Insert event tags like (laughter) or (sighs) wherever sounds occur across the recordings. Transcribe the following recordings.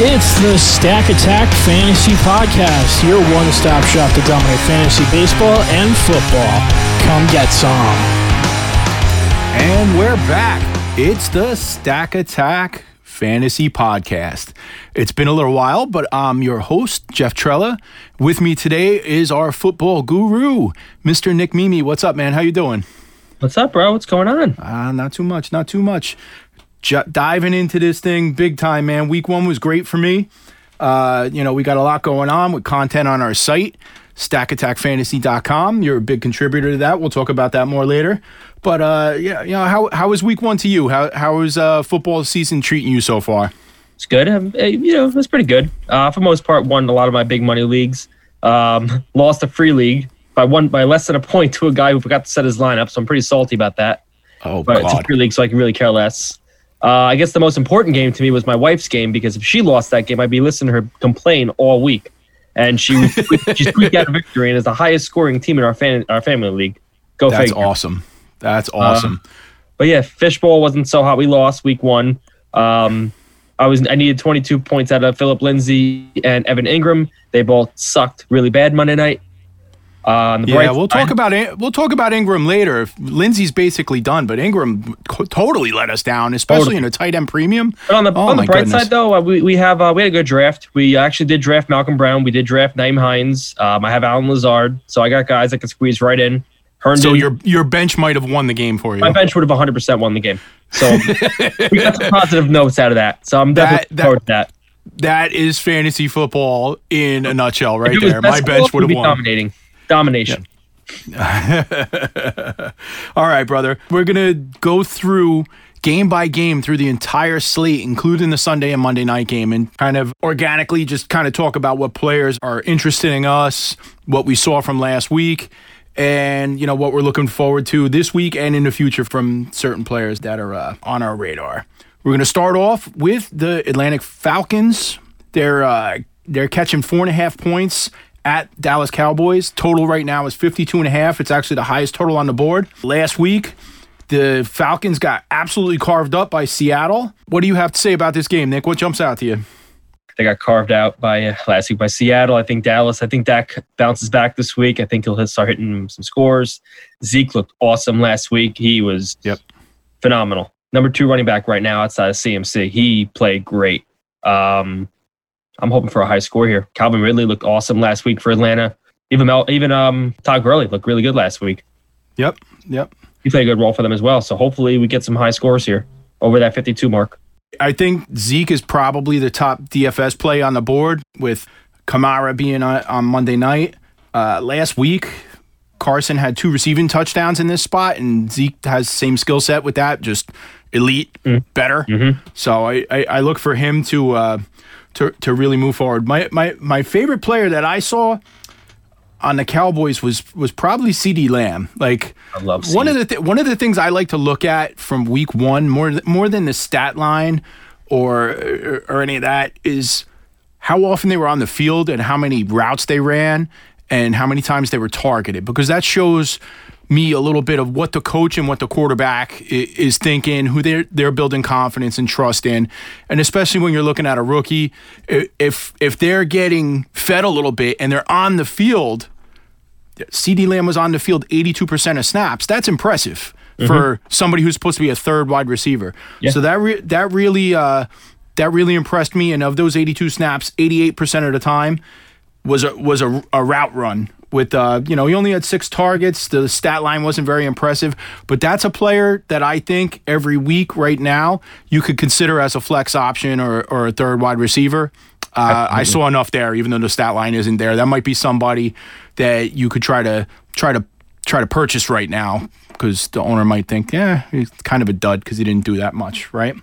It's the Stack Attack Fantasy Podcast, your one stop shop to dominate fantasy baseball and football. Come get some. And we're back. It's the Stack Attack Fantasy Podcast. It's been a little while, but I'm your host, Jeff Trella. With me today is our football guru, Mr. Nick Mimi. What's up, man? How you doing? What's up, bro? What's going on? Uh, not too much, not too much. J- diving into this thing big time, man. Week one was great for me. Uh, you know, we got a lot going on with content on our site, stackattackfantasy.com. You're a big contributor to that. We'll talk about that more later. But uh, yeah, you know, how how was week one to you? How how was uh, football season treating you so far? It's good. Um, eh, you know, it's pretty good. Uh, for most part, won a lot of my big money leagues. Um, (laughs) lost a free league by one by less than a point to a guy who forgot to set his lineup. So I'm pretty salty about that. Oh But it's a free league, so I can really care less. Uh, I guess the most important game to me was my wife's game because if she lost that game, I'd be listening to her complain all week. And she she squeaked (laughs) out a victory and is the highest scoring team in our fan our family league. Go That's figure. awesome. That's awesome. But yeah, fishbowl wasn't so hot. We lost week one. Um, I was I needed 22 points out of Phillip Lindsay and Evan Engram. They both sucked really bad Monday night. Uh, on the yeah, we'll talk about it. We'll talk about Engram later. Lindsay's basically done, but Engram co- totally let us down, especially Totally. in a tight end premium. But on the Oh on the bright goodness. side, though, uh, we, we have uh, we had a good draft. We actually did draft Malcolm Brown. We did draft Nyheim Hines. Um, I have Allen Lazard, so I got guys that can squeeze right in. Herndon, So your your bench might have won the game for you. my bench would have 100 percent won the game. So (laughs) we got some positive notes out of that. So I'm definitely That- that- to that. That is fantasy football in a nutshell, right If it was there. My bench would have won. dominating. Domination. (laughs) All right, brother. We're gonna go through game by game through the entire slate, including the Sunday and Monday night game, and kind of organically just kind of talk about what players are interested in us, what we saw from last week, and you know what we're looking forward to this week and in the future from certain players that are uh, on our radar. We're gonna start off with the Atlanta Falcons. They're uh, they're catching four and a half points at Dallas Cowboys. Total right now is 52 and a half. It's actually the highest total on the board. Last week, the Falcons got absolutely carved up by Seattle. What do you have to say about this game, Nick? What jumps out to you? They got carved out by uh, last week by Seattle. I think Dallas. I think Dak bounces back this week. I think he'll start hitting some scores. Zeke looked awesome last week. He was Yep. phenomenal. Number two running back right now outside of CMC. He played great. Um, I'm hoping for a high score here. Calvin Ridley looked awesome last week for Atlanta. Even Mel, even um, Todd Gurley looked really good last week. Yep, yep. He played a good role for them as well. So hopefully we get some high scores here over that 52 mark. I think Zeke is probably the top DFS play on the board with Kamara being on, on Monday night. Uh, last week, Carson had two receiving touchdowns in this spot, and Zeke has the same skill set with that, just elite, better. So I, I, I look for him to uh, to to really move forward. My my my favorite player that I saw on the Cowboys was was probably CeeDee Lamb. Like one of the th- one of the things I like to look at from week one more th- more than the stat line or, or or any of that is how often they were on the field and how many routes they ran and how many times they were targeted because that shows me a little bit of what the coach and what the quarterback is thinking, who they're they're building confidence and trust in, and especially when you're looking at a rookie, if if they're getting fed a little bit and they're on the field, CeeDee Lamb was on the field 82% of snaps. That's impressive for somebody who's supposed to be a third wide receiver. Yeah. So that re- that really uh, that really impressed me. And of those 82 snaps, 88% of the time was a was a, a route run. With uh, you know, he only had six targets. The stat line wasn't very impressive, but that's a player that I think every week right now you could consider as a flex option or or a third wide receiver. Uh, I saw enough there, even though the stat line isn't there. That might be somebody that you could try to try to try to purchase right now because the owner might think, yeah, he's kind of a dud because he didn't do that much, right?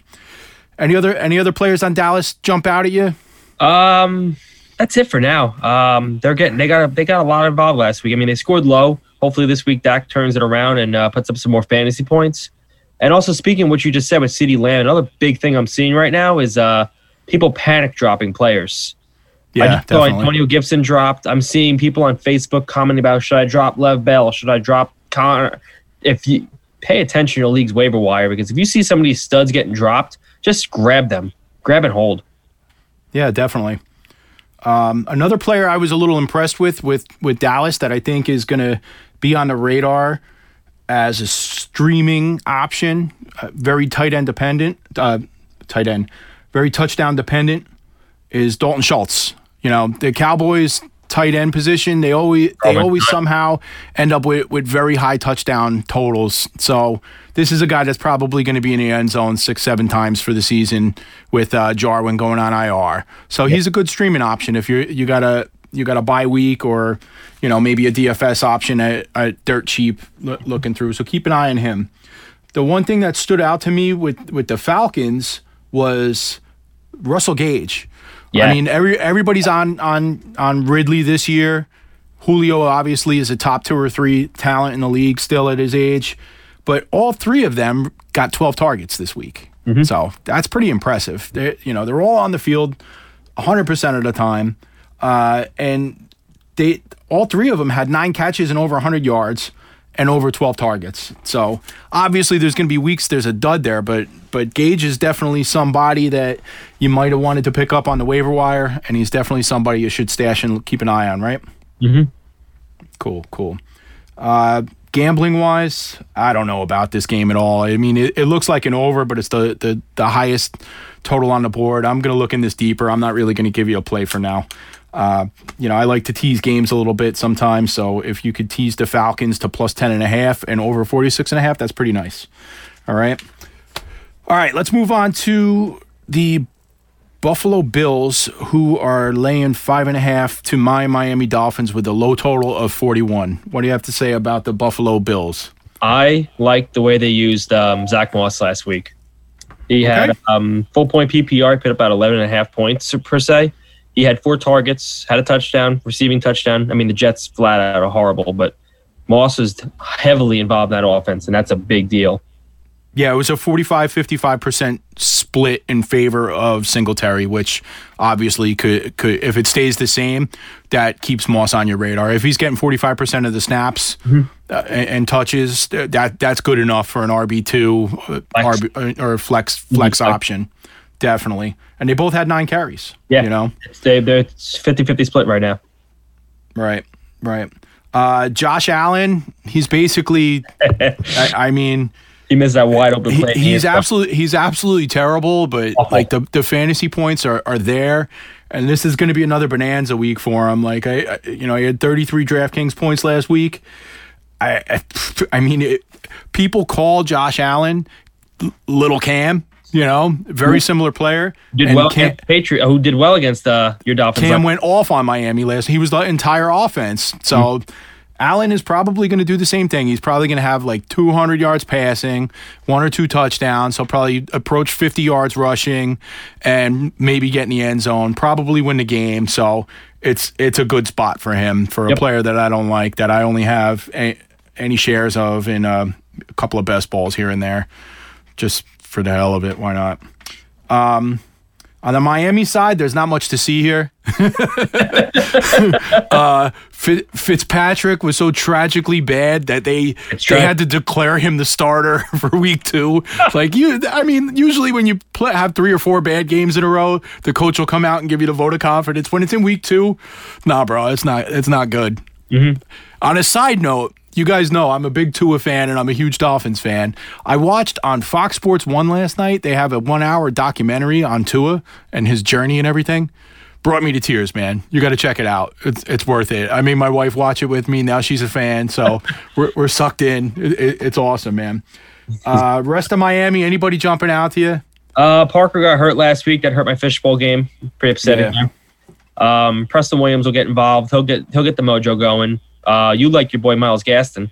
Any other any other players on Dallas jump out at you? Um, that's it for now. Um, they're getting they got they got a lot involved last week. I mean, they scored low. Hopefully this week Dak turns it around and uh, puts up some more fantasy points. And also speaking of what you just said with CeeDee Lamb, another big thing I'm seeing right now is uh people panic dropping players. I Yeah, just saw definitely. Antonio Gibson dropped. I'm seeing people on Facebook commenting about should I drop Lev Bell? Should I drop Conner? If you pay attention to your league's waiver wire, because if you see some of these studs getting dropped, just grab them, grab and hold. yeah, definitely. Um, another player I was a little impressed with with with Dallas that I think is going to be on the radar as a streaming option, uh, very tight end dependent, uh, tight end, very touchdown dependent, is Dalton Schultz. You know the Cowboys tight end position they always they always somehow end up with, with very high touchdown totals. So this is a guy that's probably going to be in the end zone six seven times for the season with uh, jarwin going on ir so he's a good streaming option if you you got a you got a bye week or you know maybe a dfs option at, at dirt cheap lo- looking through. So keep an eye on him. The one thing that stood out to me with with the falcons was russell gage Yeah. I mean, every everybody's on on on Ridley this year. Julio obviously is a top two or three talent in the league still at his age, but all three of them got 12 targets this week. So that's pretty impressive. They, you know, they're all on the field 100% of the time, uh, and they all three of them had nine catches and over 100 yards and over 12 targets. So obviously there's going to be weeks there's a dud there, but but Gage is definitely somebody that you might have wanted to pick up on the waiver wire, and he's definitely somebody you should stash and keep an eye on, right? Mm-hmm. Cool, cool. Uh, gambling wise, I don't know about this game at all. I mean, it, it looks like an over, but it's the, the the highest total on the board. I'm gonna look in this deeper. I'm not really gonna give you a play for now. Uh, you know, I like to tease games a little bit sometimes. So if you could tease the Falcons to plus 10 and a half and over 46 and a half, that's pretty nice. All right. All right, let's move on to the Buffalo Bills, who are laying five and a half to my Miami Dolphins with a low total of 41. What do you have to say about the Buffalo Bills? I like the way they used um, Zack Moss last week. He had um, full point PPR, put about 11 and a half points per se. He had four targets, had a touchdown, receiving touchdown. I mean, the Jets flat out are horrible, but Moss is heavily involved in that offense, and that's a big deal. Yeah, it was a 45 55% split in favor of Singletary, which obviously could, could if it stays the same, that keeps Moss on your radar. If he's getting 45% of the snaps uh, and, and touches, that that's good enough for an RB2 uh. RB, or flex flex Flex. option. Definitely. And they both had nine carries. Yeah. You know? It's, they, they're 50 50 split right now. Right, right. Uh, Josh Allen, he's basically, (laughs) I, I mean, He missed that wide open he- play. he's absolutely he's absolutely terrible, but like the, the fantasy points are, are there, and this is going to be another bonanza week for him. Like I, I you know, he had 33 DraftKings points last week. I, I, I mean, it, people call Josh Allen Little Cam. You know, very similar player. did And well Cam, against Patriot, who did well against uh, your Dolphins. Cam went off on Miami last. He was the entire offense. So Allen is probably going to do the same thing. He's probably going to have like 200 yards passing, one or two touchdowns. He'll probably approach 50 yards rushing, and maybe get in the end zone. Probably win the game. So it's it's a good spot for him for a Yep. player that I don't like that I only have a, any shares of in uh, a couple of best balls here and there, just for the hell of it. Why not? Um, on the Miami side, there's not much to see here. (laughs) uh, Fit- Fitzpatrick was so tragically bad that they It's they had to declare him the starter (laughs) for week two. like you, I mean, usually when you play, have three or four bad games in a row, the coach will come out and give you the vote of confidence. When it's in week two, nah, bro, it's not. It's not good. On a side note, you guys know I'm a big Tua fan and I'm a huge Dolphins fan. I watched on Fox Sports 1 last night. They have a one hour documentary on Tua and his journey and everything. Brought me to tears, man. You got to check it out. It's, it's worth it. I made my wife watch it with me. Now she's a fan. So (laughs) we're, we're sucked in. It, it- it's awesome, man. Uh, rest of Miami, anybody jumping out to you? Uh, Parker got hurt last week. That hurt my fishbowl game. Pretty upsetting. Yeah. Um, Preston Williams will get involved. He'll get he'll get the mojo going. Uh, you like your boy Myles Gaskin.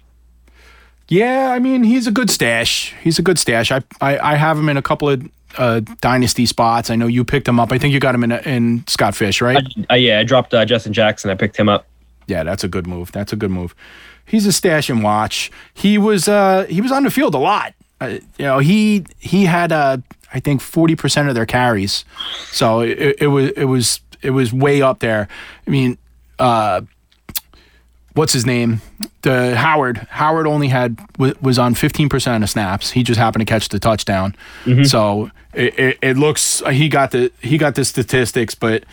Yeah, I mean he's a good stash. He's a good stash. I I, I have him in a couple of uh, dynasty spots. I know you picked him up. I think you got him in in Scott Fish, right? Uh, yeah, I dropped uh, Justin Jackson. I picked him up. yeah, that's a good move. That's a good move. He's a stash and watch. He was uh he was on the field a lot. Uh, you know he he had uh I think forty percent of their carries, so it, it was it was it was way up there. I mean, uh, what's his name? The Howard. Howard only had was on 15% of snaps. He just happened to catch the touchdown. Mm-hmm. So it, it, it looks he got the he got the statistics, but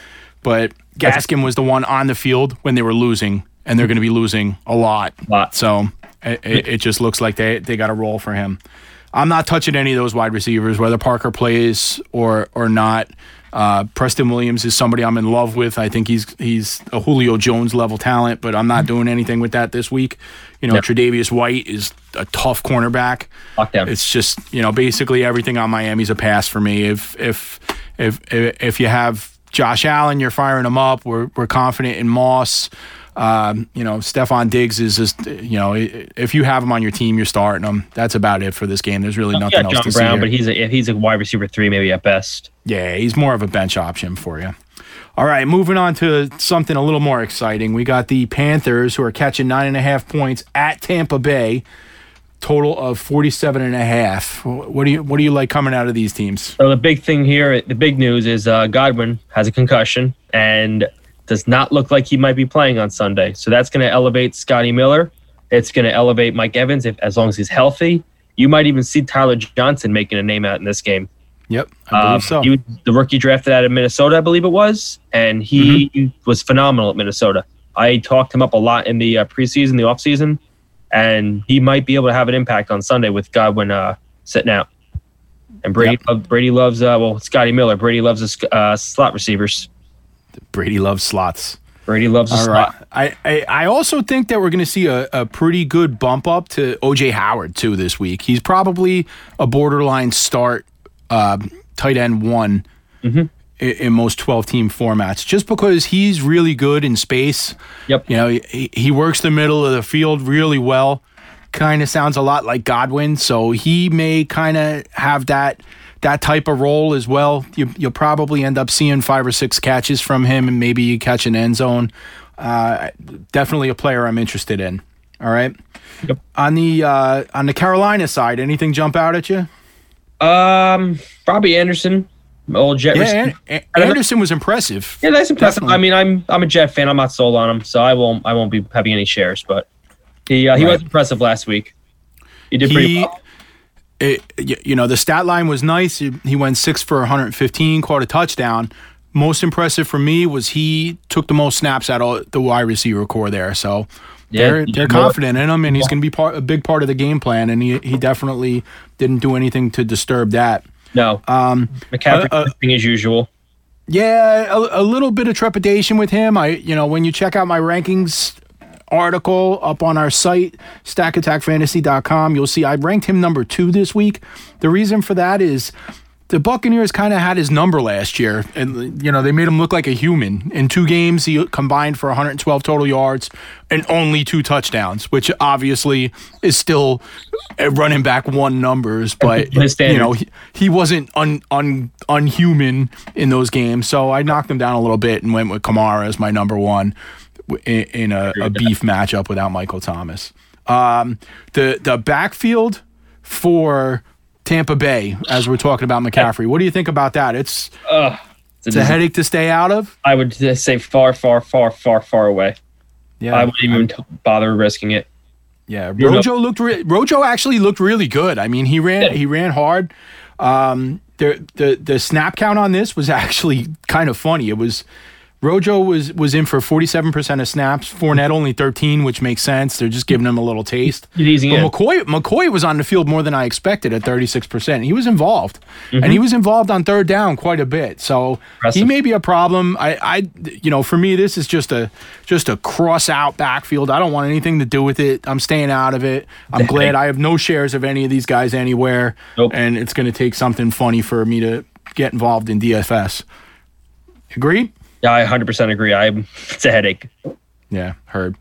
but Gaskin was the one on the field when they were losing, and they're going to be losing a lot. Lot. So it, it, it just looks like they they got a role for him. I'm not touching any of those wide receivers, whether Parker plays or or not. Uh, Preston Williams is somebody I'm in love with. I think he's he's a Julio Jones level talent, but I'm not doing anything with that this week. You know, Yep. Tre'Davious White is a tough cornerback. Lockdown. It's just you know basically everything on Miami's a pass for me. If if if if, if you have Josh Allen, you're firing him up. We're we're confident in Moss. Um, you know, Stefon Diggs is just you know if you have him on your team, you're starting him. That's about it for this game. There's really nothing else John to see. Here. but he's a he's a wide receiver three, maybe at best. Yeah, he's more of a bench option for you. All right, moving on to something a little more exciting. We got the Panthers who are catching nine and a half points at Tampa Bay. Total of 47 and a half. What do you what do you like coming out of these teams? So the big thing here, the big news is uh, Godwin has a concussion and does not look like he might be playing on Sunday. So that's going to elevate Scotty Miller. It's going to elevate Mike Evans if as long as he's healthy. You might even see Tyler Johnson making a name out in this game. Yep, I believe Um, so. he the rookie drafted out of Minnesota, I believe it was, and he Mm-hmm. was phenomenal at Minnesota. I talked him up a lot in the uh, preseason, the offseason, and he might be able to have an impact on Sunday with Godwin uh, sitting out. And Brady, lov- Brady loves uh, well Scotty Miller. Brady loves his uh, slot receivers. Brady loves slots. Brady loves his All right. slot. I, I, I also think that we're going to see a, a pretty good bump up to OJ Howard too this week. He's probably a borderline start uh, tight end one Mm-hmm. i- in, most 12 team formats just because he's really good in space. Yep. You know, he, he works the middle of the field really well. Kind of sounds a lot like Godwin, so he may kind of have that that type of role as well. You, you'll probably end up seeing five or six catches from him, and maybe you catch an end zone. Uh, definitely a player I'm interested in. All right. Yep. On the uh, on the Carolina side, anything jump out at you? Um, Robbie Anderson, old Jet Yeah. An- An- Anderson was impressive. Yeah, that's impressive. Definitely. I mean, I'm I'm a Jet fan. I'm not sold on him, so I won't I won't be having any shares. But he uh, he Right. was impressive last week. He did pretty He, well. it, you know, the stat line was nice. He, he went six for 115, caught a touchdown. Most impressive for me was he took the most snaps out of the wide receiver core there. So Yeah, they're they're confident in him, and he's going to be part a big part of the game plan. And he he definitely didn't do anything to disturb that. No, um, McCaffrey uh, uh, as usual. Yeah, a, a little bit of trepidation with him. I, you know, when you check out my rankings article up on our site, stackattackfantasy.com, you'll see I ranked him number two this week. The reason for that is the Buccaneers kind of had his number last year, and you know they made him look like a human. In two games, he combined for 112 total yards and only two touchdowns, which obviously is still running back one numbers, but you know he, he wasn't un, un unhuman in those games. So I knocked him down a little bit and went with Kamara as my number one in, in a, a beef matchup without Michael Thomas. Um, the the backfield for Tampa Bay, as we're talking about McCaffrey, what do you think about that? It's Ugh, it's a headache to stay out of. I would just say far, far, far, far, far away. Yeah, I wouldn't even t- bother risking it. Yeah, Rojo looked re- Rojo actually looked really good. I mean, he ran Yeah. he ran hard. Um, the the the snap count on this was actually kind of funny. It was Rojo was was in for forty seven percent of snaps. Fournette only thirteen, which makes sense. They're just giving him a little taste. He's But in. McCoy McCoy was on the field more than I expected at thirty six percent. He was involved, and he Mm-hmm. was involved on third down quite a bit. So he may be a problem. I, I, you know, for me, this is just a just a cross out backfield. I don't want anything to do with it. I'm staying out of it. I'm glad I have no shares of any of these guys anywhere, Nope. and it's going to take something funny for me to get involved in DFS. Agreed? Yeah, I 100% agree. I (laughs) it's a headache. Yeah, heard.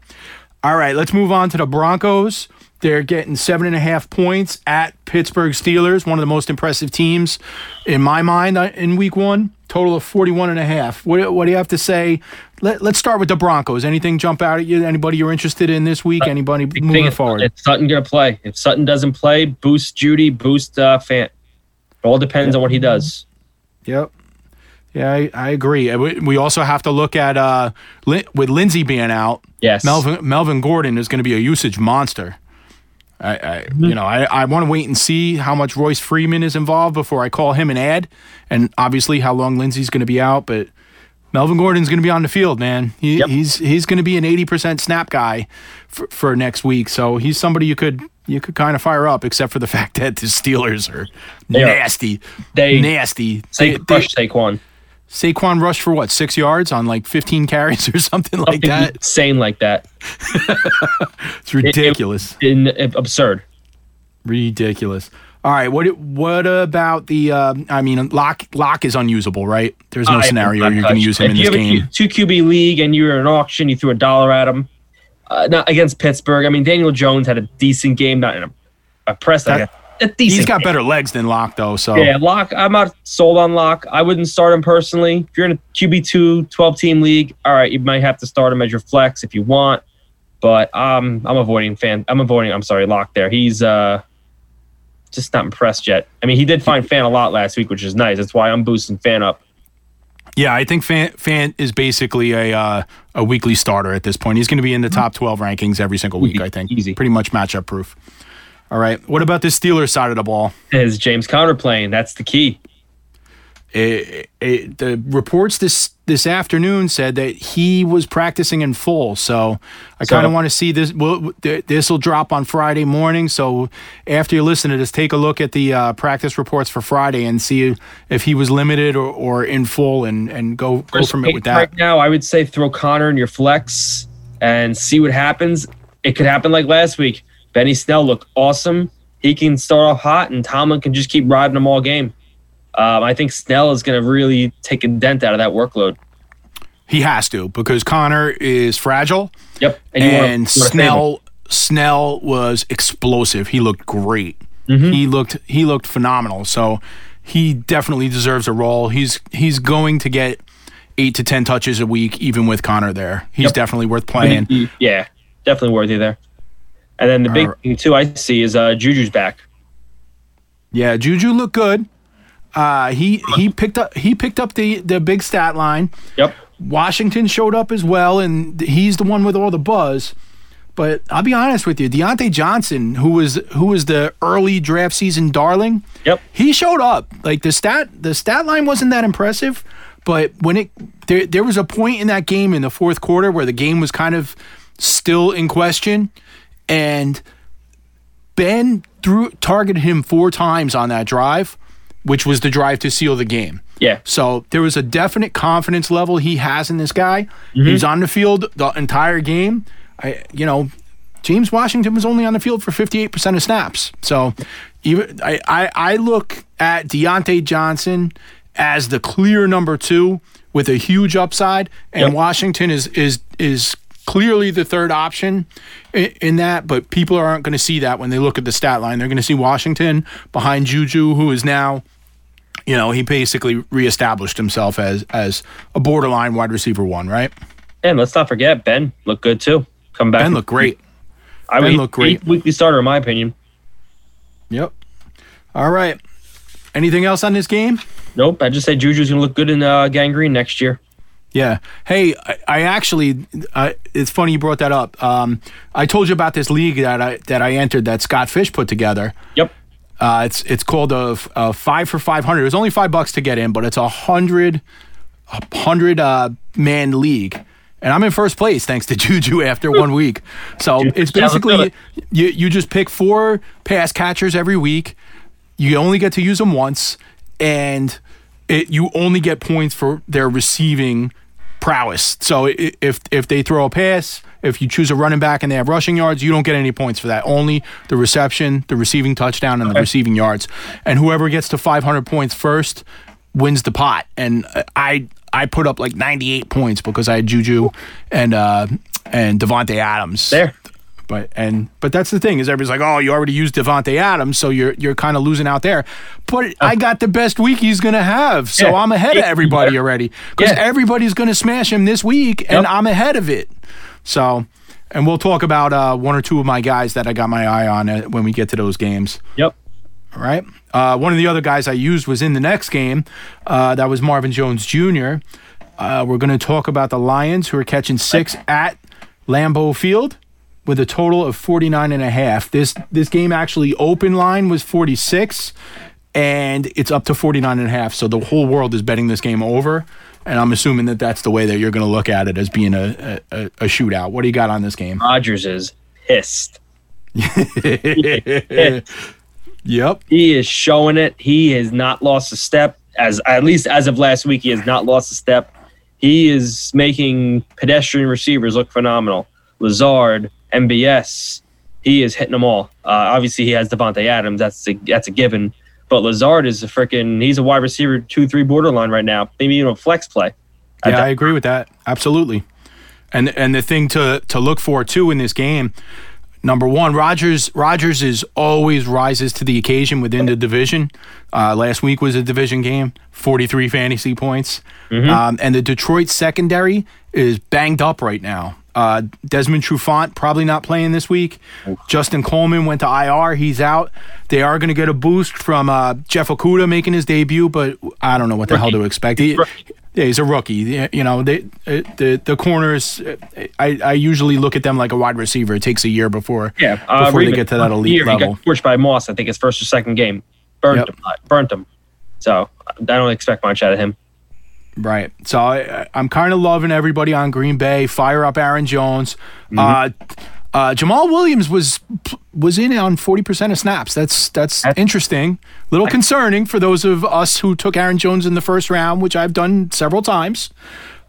All right, let's move on to the Broncos. They're getting seven and a half points at Pittsburgh Steelers, one of the most impressive teams in my mind uh, in week one. Total of 41 and a half. What, what do you have to say? Let, let's start with the Broncos. Anything jump out at you? Anybody you're interested in this week? Anybody Big moving is, forward? If Sutton gonna play, if Sutton doesn't play, boost Jeudy, boost uh, Fant. It all depends on what he does. Yep. Yeah, I, I agree. We we also have to look at uh, Lin- with Lindsay being out. Yes. Melvin Melvin Gordon is going to be a usage monster. I, I you know I, I want to wait and see how much Royce Freeman is involved before I call him an ad, and obviously how long Lindsay's going to be out. But Melvin Gordon's going to be on the field, man. He, Yep. He's he's going to be an eighty percent snap guy for, for next week. So he's somebody you could you could kind of fire up, except for the (laughs) fact that the Steelers are They are. nasty, They- nasty. Say, They- they- crush Saquon. Saquon rushed for what six yards on like fifteen carries or something like that. insane like that. (laughs) It's ridiculous. In, absurd. Ridiculous. All right, what what about the? Uh, I mean, lock lock is unusable, right? There's no I- scenario you're going to use him if in you this game. Q- two QB league and you're in an auction, you threw a dollar at him. Uh, not against Pittsburgh. I mean, Daniel Jones had a decent game, not in a, a press. That- a. He's got game. better legs than Lock, though. So Yeah, Lock. I'm not sold on Lock. I wouldn't start him personally. If you're in a QB2 12 team league, all right, you might have to start him as your flex if you want. But um, I'm avoiding fan. I'm avoiding. I'm sorry, Lock. There, he's uh, just not impressed yet. I mean, he did find Fant a lot last week, which is nice. That's why I'm boosting Fant up. yeah, I think Fant, Fant is basically a uh, a weekly starter at this point. He's going to be in the top twelve rankings every single week. I think easy. pretty much matchup proof. All right, what about the Steelers side of the ball? Is James Conner playing? That's the key. it, it, the reports this this afternoon said that he was practicing in full. So I So- kind of want to see this. Well, this will drop on Friday morning. So after you listen to this, take a look at the uh, practice reports for Friday and see if he was limited or, or in full, and and go go from it with that. Right now, I would say throw Conner in your flex and see what happens. It could happen like last week. Benny Snell looked awesome. He can start off hot, and Tomlin can just keep riding him all game. Um, I think Snell is going to really take a dent out of that workload. He has to because Conner is fragile, Yep. and wanna save. Snell Snell was explosive. He looked great. Mm-hmm. He looked he looked phenomenal. So he definitely deserves a role. He's he's going to get eight to ten touches a week, even with Conner there. He's Yep. definitely worth playing. Yeah, definitely worthy there. And then the big right. thing too I see is uh, Juju's back. Yeah, Juju looked good. Uh, he he picked up he picked up the the big stat line. Yep. Washington showed up as well, and he's the one with all the buzz. But I'll be honest with you, Diontae Johnson, who was who was the early draft season darling, Yep. he showed up. Like the stat the stat line wasn't that impressive, but when it there there was a point in that game in the fourth quarter where the game was kind of still in question, and Ben threw targeted him four times on that drive, which was the drive to seal the game. Yeah. So there was a definite confidence level he has in this guy. Mm-hmm. He's on the field the entire game. I, you know, James Washington was only on the field for 58% of snaps. So even I, I, I look at Diontae Johnson as the clear number two with a huge upside, and Yep. Washington is is is clearly the third option in, that. But people aren't going to see that when they look at the stat line. They're going to see Washington behind Juju, who is now you know, he basically reestablished himself as as a borderline wide receiver one, right? And let's not forget Ben looked good too. Come back. Ben looked great. I Ben mean, looked great. Weekly starter, in my opinion. Yep. All right. Anything else on this game? Nope. I just say Juju's gonna look good in uh, gangrene next year. Yeah. Hey, I, I actually, I, it's funny you brought that up. Um, I told you about this league that I that I entered that Scott Fish put together. Yep. Uh, it's it's called a, a five for five hundred. It was only five bucks to get in, but it's a hundred a hundred uh, man league, and I'm in first place thanks to (laughs) Juju after one week. So it's basically you you just pick four pass catchers every week. You only get to use them once, and it, you only get points for their receiving prowess. So if if they throw a pass, if you choose a running back and they have rushing yards, you don't get any points for that. Only the reception, the receiving touchdown, and the receiving yards. And whoever gets to 500 points first wins the pot. And I I put up like 98 points because I had Juju and uh, and Davante Adams There. But and but that's the thing is everybody's like, oh, you already used Davante Adams, so you're you're kind of losing out there. But I got the best week he's gonna have, so Yeah. I'm ahead of everybody already because Yeah. everybody's gonna smash him this week, and Yep. I'm ahead of it. So, and we'll talk about uh, one or two of my guys that I got my eye on uh, when we get to those games. Yep. All right. Uh, one of the other guys I used was in the next game. Uh, that was Marvin Jones Jr. Uh, we're going to talk about the Lions who are catching six at Lambeau Field with a total of 49 and a half. This this game actually open line was 46 and it's up to 49 and a half. So the whole world is betting this game over. And I'm assuming that that's the way that you're going to look at it as being a, a, a shootout. What do you got on this game? Rodgers is pissed. (laughs) Yep. He is showing it. He has not lost a step. As at least as of last week, he has not lost a step. He is making pedestrian receivers look phenomenal. Lazard, MVS, he is hitting them all. Uh, obviously, he has Davante Adams. That's a, that's a given. But Lazard is a freaking. He's a wide receiver two three borderline right now. Maybe even a flex play. Yeah, I agree with that. Absolutely. And and the thing to to look for too in this game, number one, Rodgers Rodgers is always rises to the occasion within the division. Uh, last week was a division game, forty three fantasy points, um, and the Detroit secondary is banged up right now. Uh, Desmond Trufant probably not playing this week. Justin Coleman went to IR. He's out. They are going to get a boost from uh, Jeff Okudah making his debut, but I don't know what the hell to expect. He, yeah, he's a rookie. You know, they, the the corners. I, I usually look at them like a wide receiver. It takes a year before Yeah, uh, before they get to that elite He level. got torched by Moss. I think his first or second game, burnt Yep. him. uh, Burnt him. So I don't expect much out of him. Right. So I, I'm kind of loving everybody on Green Bay. Fire up Aaron Jones. Mm-hmm. Uh, uh, Jamaal Williams was was in on 40% of snaps. That's that's That's- interesting. A little concerning for those of us who took Aaron Jones in the first round, which I've done several times.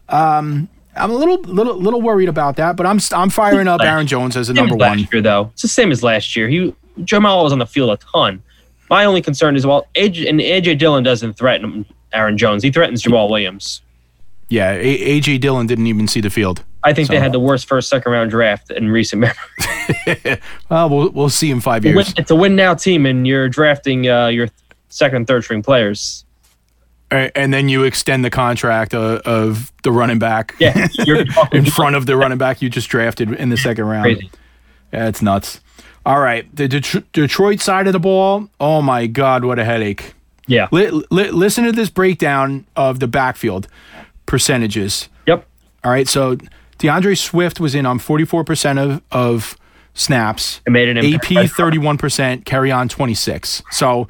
Um, I'm a little little little worried about that, but I'm I'm firing up Aaron Jones as a Same number as last one. year, though. It's the same as last year. He Jamaal was on the field a ton. My only concern is well, AJ, and AJ Dillon doesn't threaten Aaron Jones. He threatens Jamaal Williams. Yeah, A- AJ Dillon didn't even see the field. I think they had the worst first second round draft in recent memory. (laughs) (laughs) Well, we'll we'll see in five years. It's a win now team, and you're drafting uh, your second, third string players. And then you extend the contract of, of the running back. Yeah, you're (laughs) in front of the running back you just drafted in the second round. crazy. Yeah, it's nuts. All right, the Det- Detroit side of the ball. Oh my God, what a headache! Yeah. Li- li- listen to this breakdown of the backfield percentages. Yep. All right, so D'Andre Swift was in on forty four percent of of snaps. It made an impact. AP thirty one percent, Kerryon twenty six. So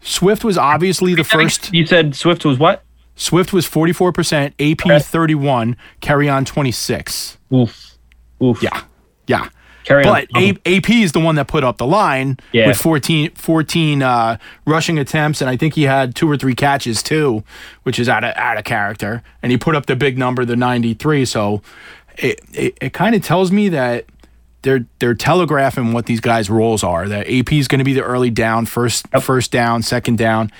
Swift was obviously the first. You said Swift was what? Swift was forty four percent, AP thirty one, Kerryon twenty six. Oof. Oof. Yeah, yeah. Carry But. A- AP is the one that put up the line Yeah. with 14, 14 uh, rushing attempts, and I think he had two or three catches too, which is out of out of character. And he put up the big number, the ninety three. So it it, it kind of tells me that they're they're telegraphing what these guys' roles are. That AP is going to be the early down, first first down, second down.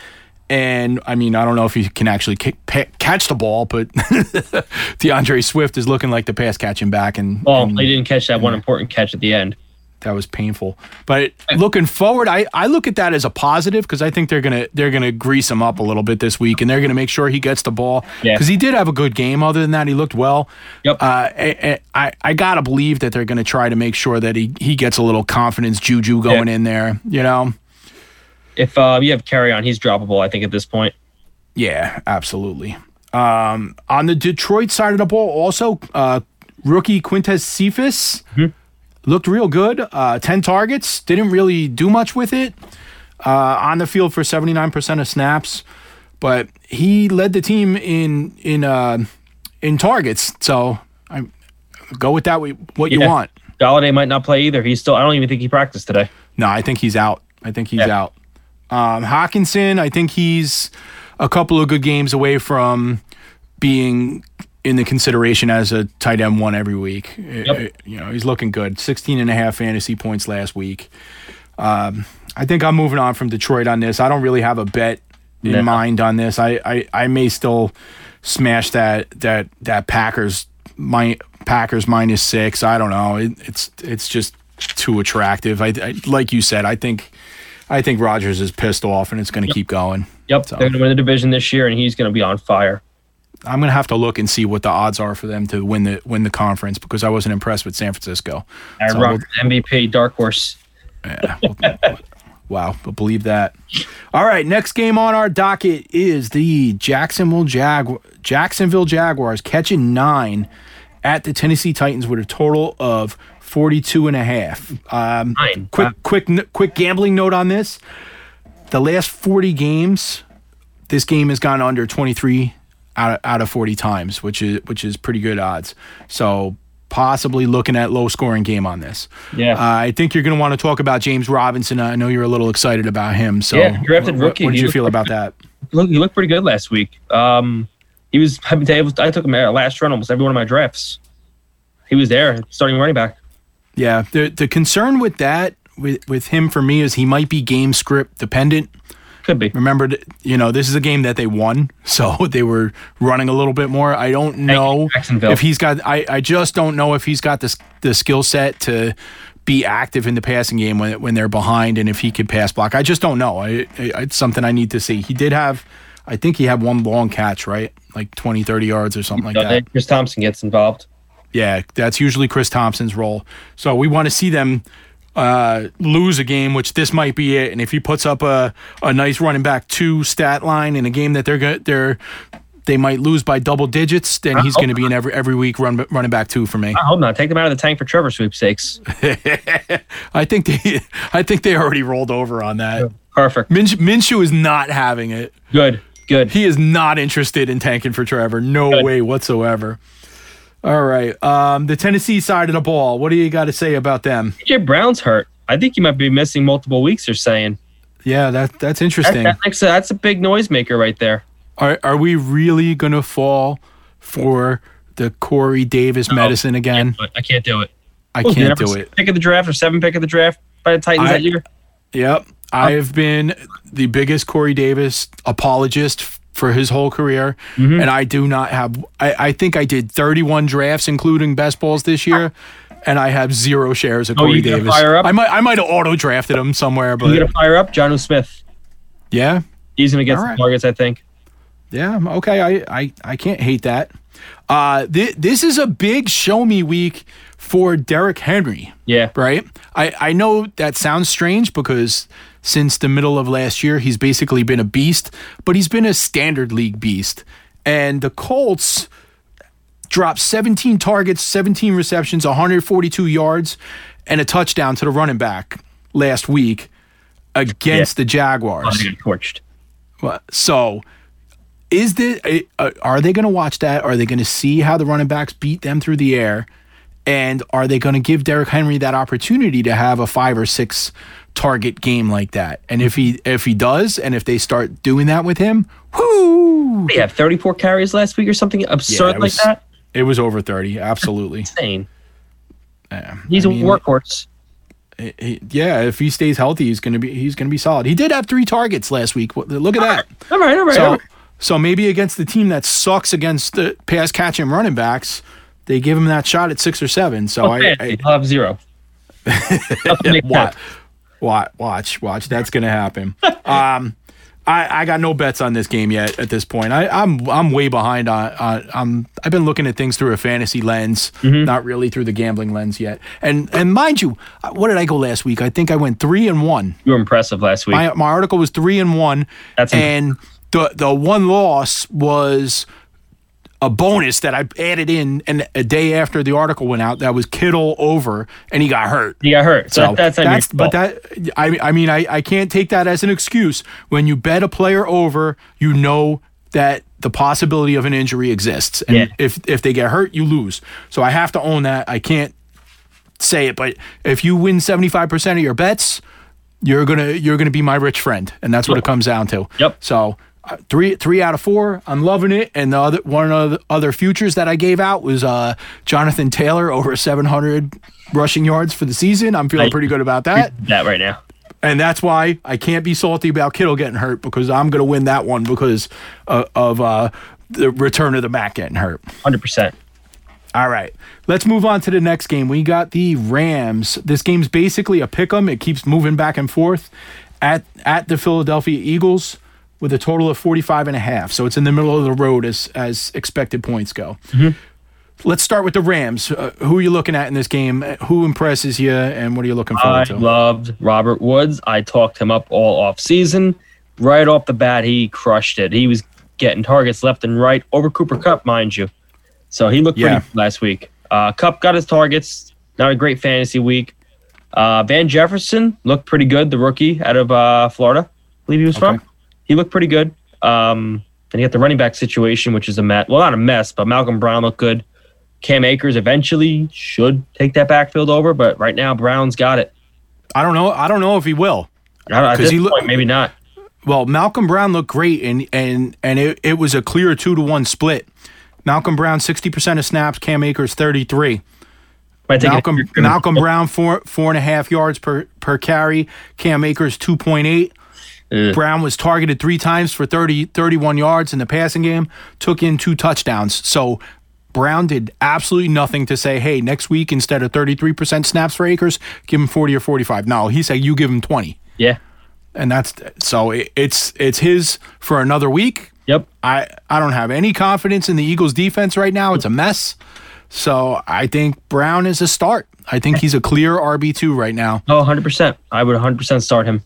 And I mean, I don't know if he can actually kick, pa- catch the ball, but (laughs) D'Andre Swift is looking like the pass catching back, and, well, and they didn't catch that one important catch at the end. that was painful. But looking forward, I, I look at that as a positive because I think they're gonna they're gonna grease him up a little bit this week, and they're gonna make sure he gets the ball Yeah. because he did have a good game. Other than that, he looked well. Yep. Uh, I, I I gotta believe that they're gonna try to make sure that he he gets a little confidence juju going in there. You know. If uh, you have Kerryon, he's droppable. I think at this point. Yeah, absolutely. Um, on the Detroit side of the ball, also uh, rookie Quintez Cephus looked real good. Uh, Ten targets, didn't really do much with it. Uh, on the field for seventy nine percent of snaps, but he led the team in in uh, in targets. So I go with that. What you Yeah. want? Golladay might not play either. He's still. I don't even think he practiced today. No, I think he's out. I think he's Yeah. out. Um, Hockenson, I think he's a couple of good games away from being in the consideration as a tight end one every week. Uh, You know, he's looking good. 16 and a half fantasy points last week. Um, I think I'm moving on from Detroit on this. I don't really have a bet in mind on this. I, I, I may still smash that that that Packers my Packers minus six. I don't know. It, it's it's just too attractive. I, I like you said. I think I think Rodgers is pissed off and it's going to keep going. Yep. So- They're going to win the division this year, and he's going to be on fire. I'm going to have to look and see what the odds are for them to win the win the conference because I wasn't impressed with San Francisco. Aaron So Rodgers, MVP, dark horse. Yeah, we'll, (laughs) Wow, but believe that. All right, next game on our docket is the Jacksonville Jag Jacksonville Jaguars catching nine at the Tennessee Titans with a total of 42 and a half. Um, Nine. quick Wow. quick quick gambling note on this. The last 40 games, this game has gone under 23 out of, out of 40 times, which is which is pretty good odds. So possibly looking at low scoring game on this. Yeah. Uh, I think you're going to want to talk about James Robinson. I know you're a little excited about him. So Yeah, drafted what- rookie. What, did you feel about that? Look, he looked pretty good last week. Um, he was. I, mean, I took him at last run almost every one of my drafts. He was there, starting running back. Yeah, the the concern with that with with him for me is he might be game script dependent. Could be. Remember, you know, this is a game that they won, (laughs) so they were running a little bit more. I don't know if he's got. I, I just don't know if he's got this the skill set to be active in the passing game when when they're behind, and if he could pass block. I just don't know. I, I, it's something I need to see. He did have, I think he had one long catch, right, like 20, 30 yards or something like that. Chris Thompson gets involved. Yeah, that's usually Chris Thompson's role. So we want to see them uh, lose a game, which this might be it. And if he puts up a, a nice running back two stat line in a game that they're go- they're they might lose by double digits, then he's going to be in every every week run, running back two for me. I hope not. Take them out of the tank for Trevor sweepstakes. (laughs) I think they I think they already rolled over on that. Perfect. Minsh, Minshew is not having it. Good. Good. He is not interested in tanking for Trevor. No Good. way whatsoever. All right. Um, the Tennessee side of the ball. What do you got to say about them? AJ Brown's hurt. I think he might be missing multiple weeks. They're saying Yeah, that that's interesting. that makes a, that's a big noisemaker right there. Are are we really gonna fall for the Corey Davis medicine again? I can't do it. I What was can't do it. Pick of the draft or seven pick of the draft by the Titans I- that year. Yep. I've been the biggest Corey Davis apologist for his whole career. Mm-hmm. And I do not have I, I think I did 31 drafts, including best balls this year. And I have zero shares of Oh, Corey Davis. fire up? I might I might have auto drafted him somewhere, but You gonna fire up Jonnu Smith? yeah. He's gonna get All some right. targets, I think. Yeah, okay. I, I, I can't hate that. Uh, th- this is a big show me week for Derrick Henry, Yeah. right? I, I know that sounds strange because since the middle of last year, he's basically been a beast, but he's been a standard league beast. And the Colts dropped 17 targets, 17 receptions, 142 yards, and a touchdown to the running back last week against the Jaguars. Torched. So, is the uh, are they going to watch that? Are they going to see how the running backs beat them through the air? And are they going to give Derrick Henry that opportunity to have a five or six target game like that? And if he if he does, and if they start doing that with him, whoo! Have 34 carries last week or something absurd it like that. It was over thirty, absolutely. Insane. Yeah, He's I a mean, workhorse. he- he- yeah, if he stays healthy, he's gonna be he's gonna be solid. He did have three targets last week. Look at that. All right, all right. So, right. so maybe against the team that sucks against the pass catching running backs, they give him that shot at six or seven. So Oh, I, man, I I'll have zero. (laughs) Nothing makes watch, watch, watch. That's gonna happen. (laughs) um, I, I got no bets on this game yet at this point. I, I'm I'm way behind on, on I'm I've been looking at things through a fantasy lens, Mm-hmm. not really through the gambling lens yet. And and mind you, uh, what did I go last week? I think I went three and one. You were impressive last week. My my article was three and one, That's and the the one loss was a bonus that I added in, and a day after the article went out, that was Kittle over, and he got hurt. he got hurt. So, So that's, your but that I I mean I I can't take that as an excuse. When you bet a player over, you know that the possibility of an injury exists, and Yeah. if if they get hurt, you lose. So I have to own that. I can't say it, but if you win seventy five percent of your bets, you're gonna you're gonna be my rich friend, and that's what it comes down to. Yep. So. Uh, three three out of four. I'm loving it. And the other one of the other futures that I gave out was uh, Jonathan Taylor over 700 rushing yards for the season. I'm feeling I- pretty good about that. that right now. And that's why I can't be salty about Kittle getting hurt because I'm going to win that one because uh, of uh, the return of the Mack getting hurt. 100%. All right, let's move on to the next game. We got the Rams. This game's basically a pick 'em. It keeps moving back and forth at at the Philadelphia Eagles with a total of 45 and a half. So it's in the middle of the road as as expected points go. let's start with the Rams. Uh, who are you looking at in this game? Who impresses you, and what are you looking forward I to? loved Robert Woods. I talked him up all off season. Right off the bat, he crushed it. He was getting targets left and right over Cooper Kupp, mind you. So he looked Yeah. pretty last week. Uh, Cup got his targets. Not a great fantasy week. Uh, Van Jefferson looked pretty good. The rookie out of uh, Florida, I believe he was Okay. from. He looked pretty good. Um, then you got the running back situation, which is a mess. Well, not a mess, but Malcolm Brown looked good. Cam Akers eventually should take that backfield over, but right now Brown's got it. I don't know. I don't know if he will. I don't- At this he look- point, maybe not. Well, Malcolm Brown looked great, and and and it, it was a clear two to one split. Malcolm Brown sixty percent of snaps, Cam Akers thirty three. Malcolm Malcolm Brown four four and a half yards per per carry. Cam Akers two point eight. Ugh. Brown was targeted three times for 30, 31 yards in the passing game. Took in two touchdowns. So Brown did absolutely nothing to say, hey, next week instead of thirty three percent snaps for Akers, give him forty or forty five. No, he said you give him twenty, Yeah. and that's so it, it's it's his for another week. Yep. I, I don't have any confidence in the Eagles defense right now. It's a mess. So I think Brown is a start. I think he's a clear RB2 right now. Oh, 100%. I would 100% start him.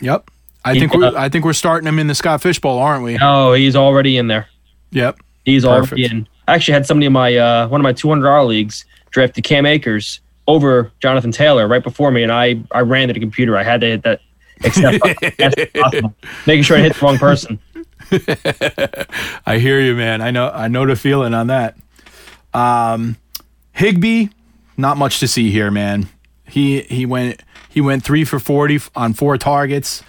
Yep. I think we're I think we're starting him in the Scott Fishbowl, aren't we? Oh, he's already in there. Yep. He's Perfect. already in. I actually had somebody in my uh, one of my $200 leagues drafted Cam Akers over Jonathan Taylor right before me, and I, I ran to the computer. I had to hit that (laughs) accept button as fast as possible, making sure I hit the wrong person. (laughs) I hear you, man. I know I know the feeling on that. Um Higbee, not much to see here, man. He he went he went three for forty on four targets.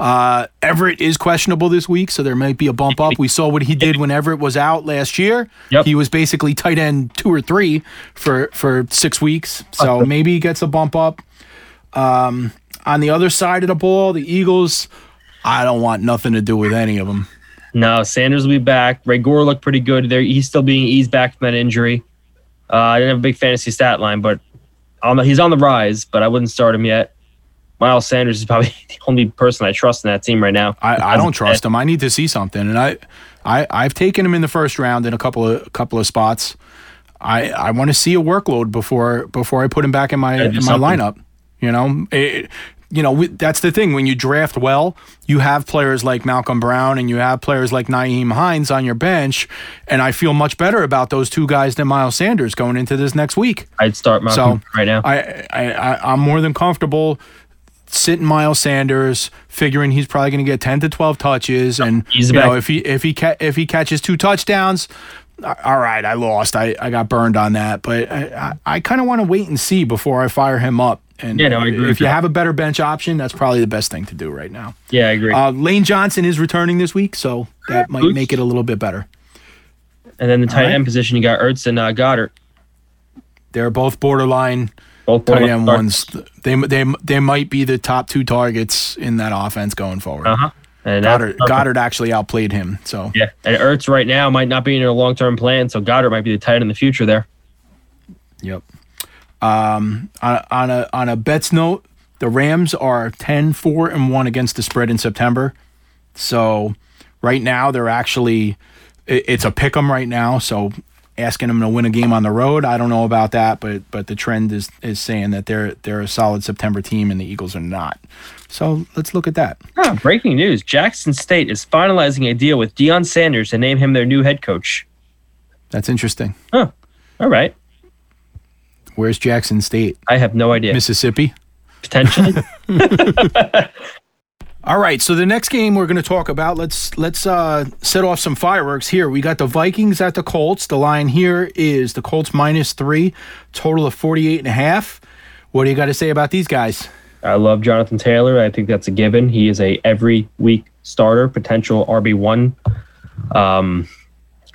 Uh, Everett is questionable this week, so there might be a bump up. We saw what he did when Everett was out last year. Yep. He was basically tight end two or three for for six weeks, so maybe he gets a bump up. Um, on the other side of the ball, the Eagles, I don't want nothing to do with any of them. No, Sanders will be back. Reagor looked pretty good. There, he's still being eased back from that injury. Uh, I didn't have a big fantasy stat line, but on the, he's on the rise. But I wouldn't start him yet. Miles Sanders is probably (laughs) the only person I trust in that team right now. I, I don't (laughs) trust him. I need to see something, and I, I I've taken him in the first round in a couple of couple of spots. I I want to see a workload before before I put him back in my in my something. lineup. You know, It- you know that's the thing. When you draft well, you have players like Malcolm Brown and you have players like Nyheim Hines on your bench, and I feel much better about those two guys than Miles Sanders going into this next week. I'd start Malcolm So right now. I, I, I I'm more than comfortable sitting Miles Sanders, figuring he's probably going to get 10 to 12 touches, and He's you know if he if he ca- if he catches two touchdowns. All right, I lost. I, I got burned on that, but I, I, I kind of want to wait and see before I fire him up. And Yeah, no, I agree if you that. have a better bench option, that's probably the best thing to do right now. yeah, I agree. Uh, Lane Johnson is returning this week, so that might Oops. make it a little bit better. and then the tight right. end position, you got Ertz and uh, Goedert. They're both borderline Both tight end ones. They they they might be the top two targets in that offense going forward. Uh-huh. And Goedert. Goedert actually outplayed him. So Yeah, and Ertz right now might not be in a long term plan, so Goedert might be the tight end in the future there. yep. Um, on, on a on a bets note, the Rams are 10 4 and 1 against the spread in September. So right now they're actually it- it's a pick 'em right now, so asking them to win a game on the road, I don't know about that, but but the trend is is saying that they're they're a solid September team and the Eagles are not. So let's look at that. Ah, breaking news: Jackson State is finalizing a deal with Deion Sanders to name him their new head coach. That's interesting. Huh. All right. Where's Jackson State? I have no idea. Mississippi? Potentially. (laughs) (laughs) All right, so the next game we're going to talk about, let's let's uh, set off some fireworks here. We got the Vikings at the Colts. The line here is the Colts minus three, total of 48 and a half. What do you got to say about these guys? I love Jonathan Taylor. I think that's a given. He is a every week starter, potential RB one. Um,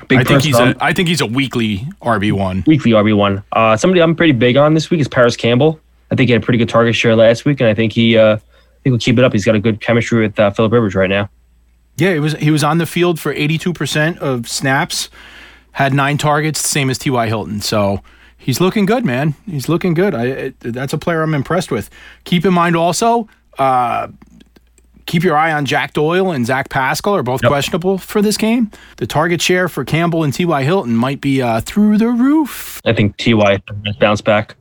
big I think he's a I think he's a weekly RB one. weekly RB one. Uh, somebody I'm pretty big on this week is Parris Campbell. I think he had a pretty good target share last week, and I think he uh, think will keep it up. He's got a good chemistry with uh, Philip Rivers right now. Yeah, he was he was on the field for 82 percent of snaps, had nine targets, same as T.Y. Hilton. So he's looking good, man. He's looking good. I it, that's a player I'm impressed with. Keep in mind also. Uh, keep your eye on Jack Doyle and Zach Pascal are both Yep. questionable for this game. The target share for Campbell and T.Y. Hilton might be uh, through the roof. I think Ty bounced back.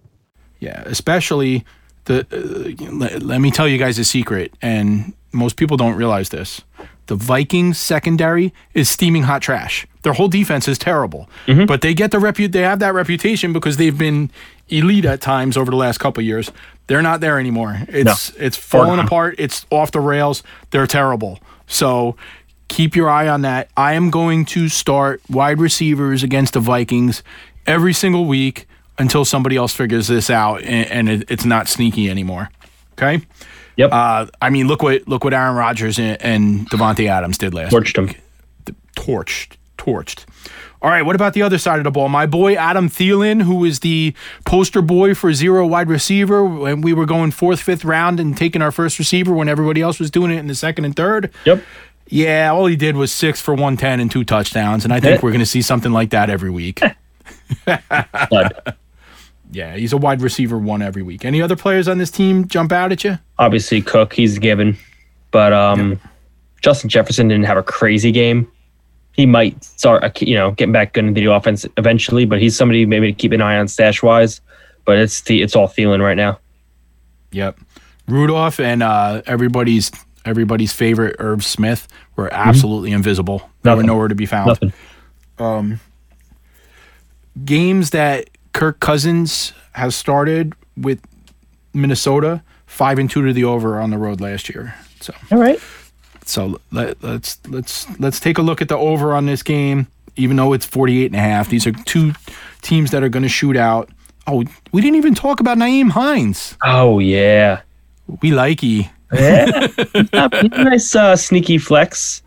Yeah, especially the. Uh, let, let me tell you guys a secret, and most people don't realize this. The Vikings secondary is steaming hot trash. Their whole defense is terrible, but they get the repu- They have that reputation because they've been elite at times over the last couple of years. They're not there anymore. It's it's falling apart. It's off the rails. They're terrible. So keep your eye on that. I am going to start wide receivers against the Vikings every single week until somebody else figures this out and, and it, it's not sneaky anymore. Okay. Yep. Uh, I mean, look what look what Aaron Rodgers and, and Davante Adams did last. Torched him. week. Torched, torched. All right, what about the other side of the ball? My boy Adam Thielen, who is the poster boy for zero wide receiver when we were going fourth, fifth round and taking our first receiver when everybody else was doing it in the second and third. Yep. Yeah, all he did was six for 110 and two touchdowns, and I think we're going to see something like that every week. (laughs) Yeah, he's a wide receiver one every week. Any other players on this team jump out at you? Obviously, Cook, he's given. But um, Justin Jefferson didn't have a crazy game. He might start, uh, you know, getting back good into the offense eventually, but he's somebody maybe to keep an eye on stash wise. But it's the it's all feeling right now. Yep. Rudolph and uh, everybody's everybody's favorite Irv Smith were absolutely invisible. They were nowhere to be found. Nothing. Games that Kirk Cousins has started with Minnesota, five and two to the over on the road last year. So All right. so let, let's let's let's take a look at the over on this game. Even though it's 48 and a half, these are two teams that are going to shoot out. Oh, we didn't even talk about Nyheim Hines. Oh yeah. We like he. Yeah. (laughs) nice uh, sneaky flex.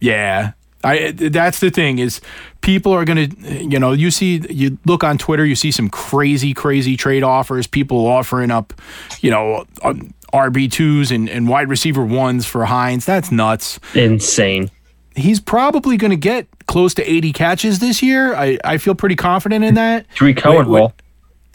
Yeah. I that's the thing is people are going to you know you see you look on Twitter you see some crazy crazy trade offers people offering up you know um, RB2s and, and wide receiver ones for Hines that's nuts Insane. he's probably going to get close to 80 catches this year I, I feel pretty confident in that Three Cohen wait. roll.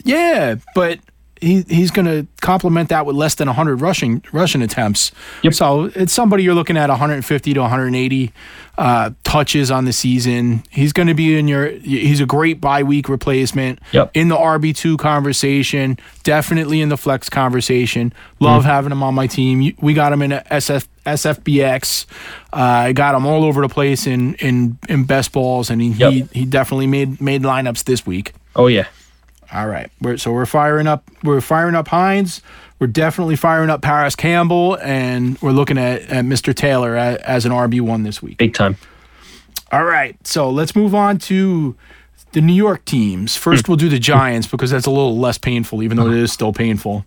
yeah but he he's going to complement that with less than 100 rushing rushing attempts. Yep. So it's somebody you're looking at 150 to 180 uh, touches on the season. He's going to be in your. He's a great bye week replacement. Yep. In the RB two conversation, definitely in the flex conversation. Love Mm-hmm. having him on my team. We got him in a SF. SFBX, uh, I got him all over the place in in in best balls, and he Yep. he, he definitely made made lineups this week. Oh yeah. All right. We're, so we're firing up. We're firing up Hines. We're definitely firing up Parris Campbell, and we're looking at, at Mr. Taylor as, as an RB one this week. Big time. All right. So let's move on to the New York teams. First, hmm. we'll do the Giants because that's a little less painful, even though it is still painful.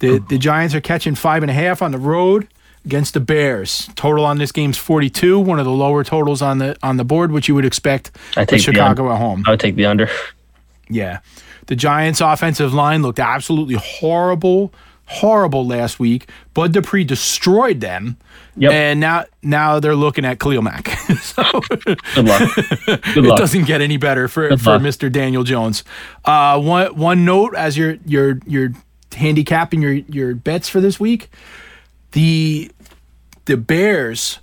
The hmm. the Giants are catching five and a half on the road against the Bears. Total on this game's forty two, one of the lower totals on the on the board, which you would expect I take the Chicago at home. I would take the under. Yeah. The Giants' offensive line looked absolutely horrible, horrible last week. Bud Dupree destroyed them. Yep. And now now they're looking at Khalil Mack. (laughs) so Good luck. Good (laughs) luck. it doesn't get any better for, Good for luck. Mr. Daniel Jones. Uh, one one note as you're you're you're handicapping your your bets for this week. The the Bears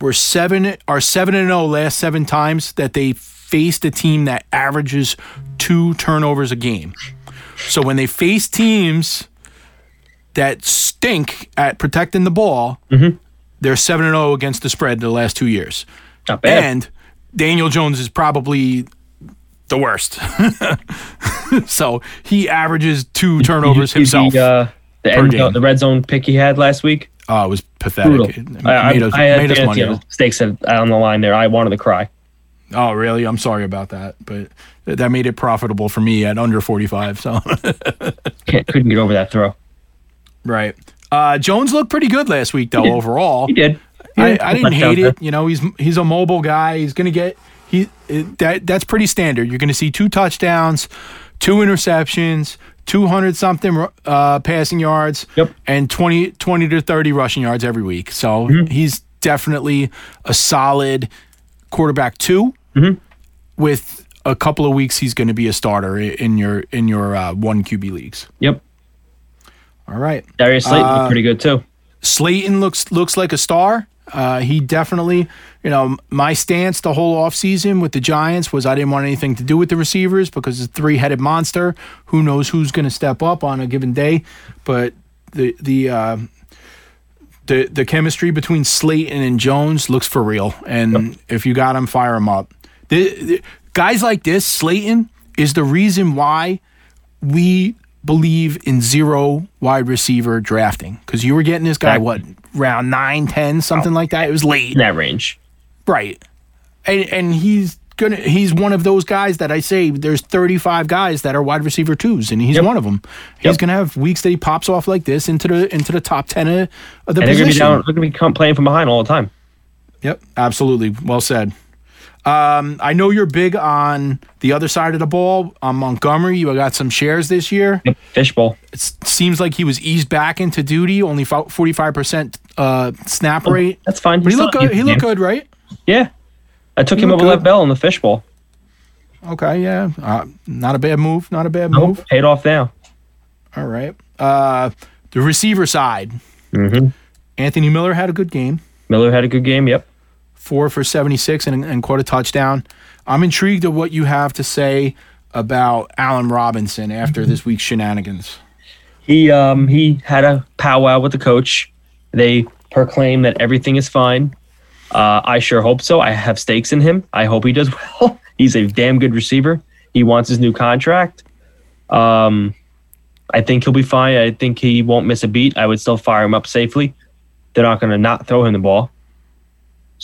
were seven are seven and zero last seven times that they faced a team that averages two turnovers a game. So when they face teams that stink at protecting the ball, they're seven and zero against the spread the last two years. Not bad. And Daniel Jones is probably the worst. (laughs) so he averages two turnovers Did you see himself. The, uh, the, end the red zone pick he had last week. oh, it was pathetic. Brutal. It I, I, made us, I had made us money. stakes on the line there. I wanted to cry. Oh, really? I'm sorry about that, but that made it profitable for me at under 45. So, (laughs) Can't, couldn't get over that throw. right. Uh, Jones looked pretty good last week, though. did. Overall, He did. I, Yeah, I didn't hate it. You know, he's he's a mobile guy. He's gonna get he it, that that's pretty standard. You're gonna see two touchdowns, two interceptions, 200 something uh, passing yards, Yep. and 20 20 to 30 rushing yards every week. So Mm-hmm. he's definitely a solid quarterback 2 Mm-hmm. With a couple of weeks, he's going to be a starter in your in your uh, one QB leagues. Yep. All right. Darius Slayton Uh, pretty good too. Slayton looks looks like a star. Uh, he definitely, you know, my stance the whole offseason with the Giants was I didn't want anything to do with the receivers because it's a three headed monster. Who knows who's going to step up on a given day? But the the uh, the the chemistry between Slayton and Jones looks for real. And if you got him, fire him up. The, the- guys like this, Slayton, is the reason why we believe in zero wide receiver drafting because you were getting this guy what round 9 10 something oh. like that it was late that range. right and and he's gonna he's one of those guys that i say there's 35 guys that are wide receiver twos and he's Yep. one of them he's Yep. gonna have weeks that he pops off like this into the into the top 10 of, of the And they're gonna be down. They're gonna be playing from behind all the time. Yep, absolutely. Well said. Um, I know you're big on the other side of the ball on Montgomery. You got some shares this year. Fishbowl. It seems like he was eased back into duty, only forty five percent uh, snap rate. That's fine. But he looked good. He looked good, right? Yeah. I took him looked over. Lev Bell in the fishbowl. Okay, yeah, uh, not a bad move. Not a bad Nope. move. Paid off now. All right. Uh, the receiver side, Mm-hmm. Anthony Miller had a good game. Miller had a good game. Yep. Four for 76 and, and caught a touchdown. I'm intrigued of what you have to say about Allen Robinson after this week's shenanigans. He um he had a powwow with the coach. They proclaim that everything is fine. Uh, I sure hope so. I have stakes in him. I hope he does (laughs) well. He's a damn good receiver. He wants his new contract. Um, I think he'll be fine. I think he won't miss a beat. I would still fire him up safely. They're not going to not throw him the ball.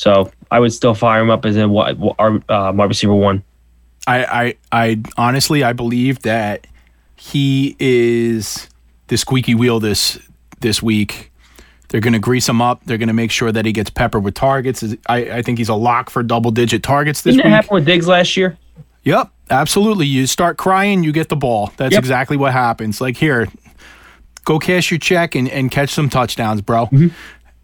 So I would still fire him up as a our uh, wide receiver one. I, I, I honestly, I believe that he is the squeaky wheel this this week. They're going to grease him up. They're going to make sure that he gets peppered with targets. I, I think he's a lock for double digit targets this Didn't week. happen with Diggs last year? Yep, absolutely. You start crying, you get the ball. That's Yep. exactly what happens. Like here, go cash your check and, and catch some touchdowns, bro. Mm-hmm.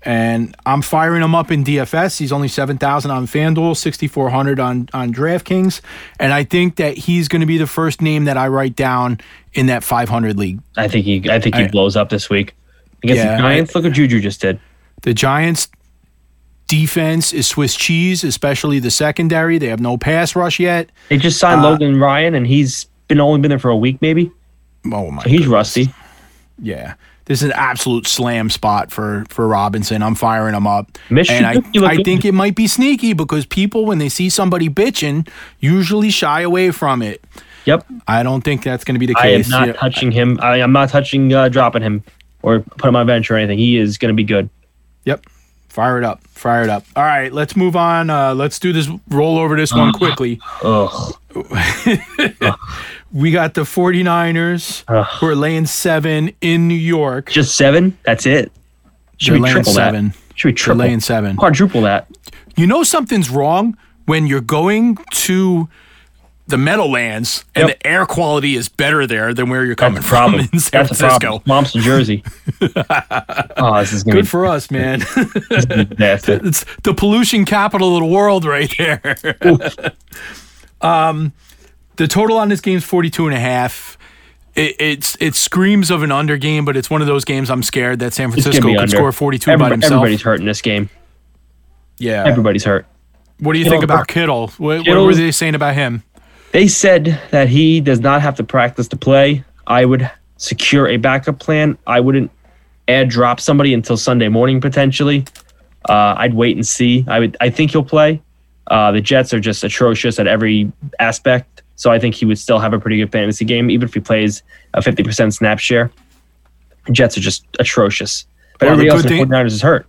And I'm firing him up in DFS. He's only seven thousand on FanDuel, sixty four hundred on on DraftKings, and I think that he's going to be the first name that I write down in that five hundred league. I think he I think he I- blows up this week against Yeah, the Giants. look what Juju just did. The Giants. Defense is Swiss cheese, especially the secondary. They have no pass rush yet. They just signed Uh, Logan Ryan, and he's been only been there for a week, maybe. Oh my! So he's goodness. rusty. Yeah. This is an absolute slam spot for for Robinson. I'm firing him up. Michigan, and I, I think it might be sneaky because people, when they see somebody bitching, usually shy away from it. Yep. I don't think that's going to be the case. I am not Yeah, touching him. I am not touching uh, dropping him or put him on bench or anything. He is going to be good. Yep. Fire it up. Fire it up. All right, let's move on. Uh, let's do this, roll over this one quickly. Ugh. (laughs) We got the 49ers Ugh. who are laying seven in New York. Just seven. That's it. Should They're be laying triple seven. that. Should be They're triple. laying seven. Quadruple that. You know something's wrong when you're going to the Meadowlands and Yep. the air quality is better there than where you're coming from (laughs) in San That's Francisco. Mom's from Jersey. (laughs) oh, this is Good to for us, man. be (laughs) it's the pollution capital of the world right there. um, the total on this game is 42 and a half. It, it's it screams of an under game, but it's one of those games I'm scared that San Francisco could score 42 by himself. Everybody's hurt in this game. yeah. Everybody's hurt. what do you Kittle- think about Kittle? What, what were they saying about him? They said that he does not have to practice to play. I would secure a backup plan. I wouldn't add drop somebody until Sunday morning potentially. Uh, I'd wait and see. I would. I think he'll play. Uh, the Jets are just atrocious at every aspect, so I think he would still have a pretty good fantasy game, even if he plays a fifty percent snap share. Jets are just atrocious, but Well, the everybody else in thing- 49ers is hurt.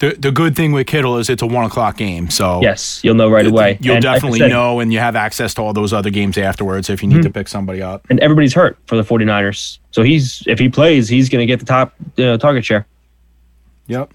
The the good thing with Kittle is it's a one o'clock game, so Yes, you'll know right away. You'll And like definitely said, know, and you have access to all those other games afterwards if you need to pick somebody up. and everybody's hurt for the 49ers. So he's if he plays, he's going to get the top uh, target share. Yep.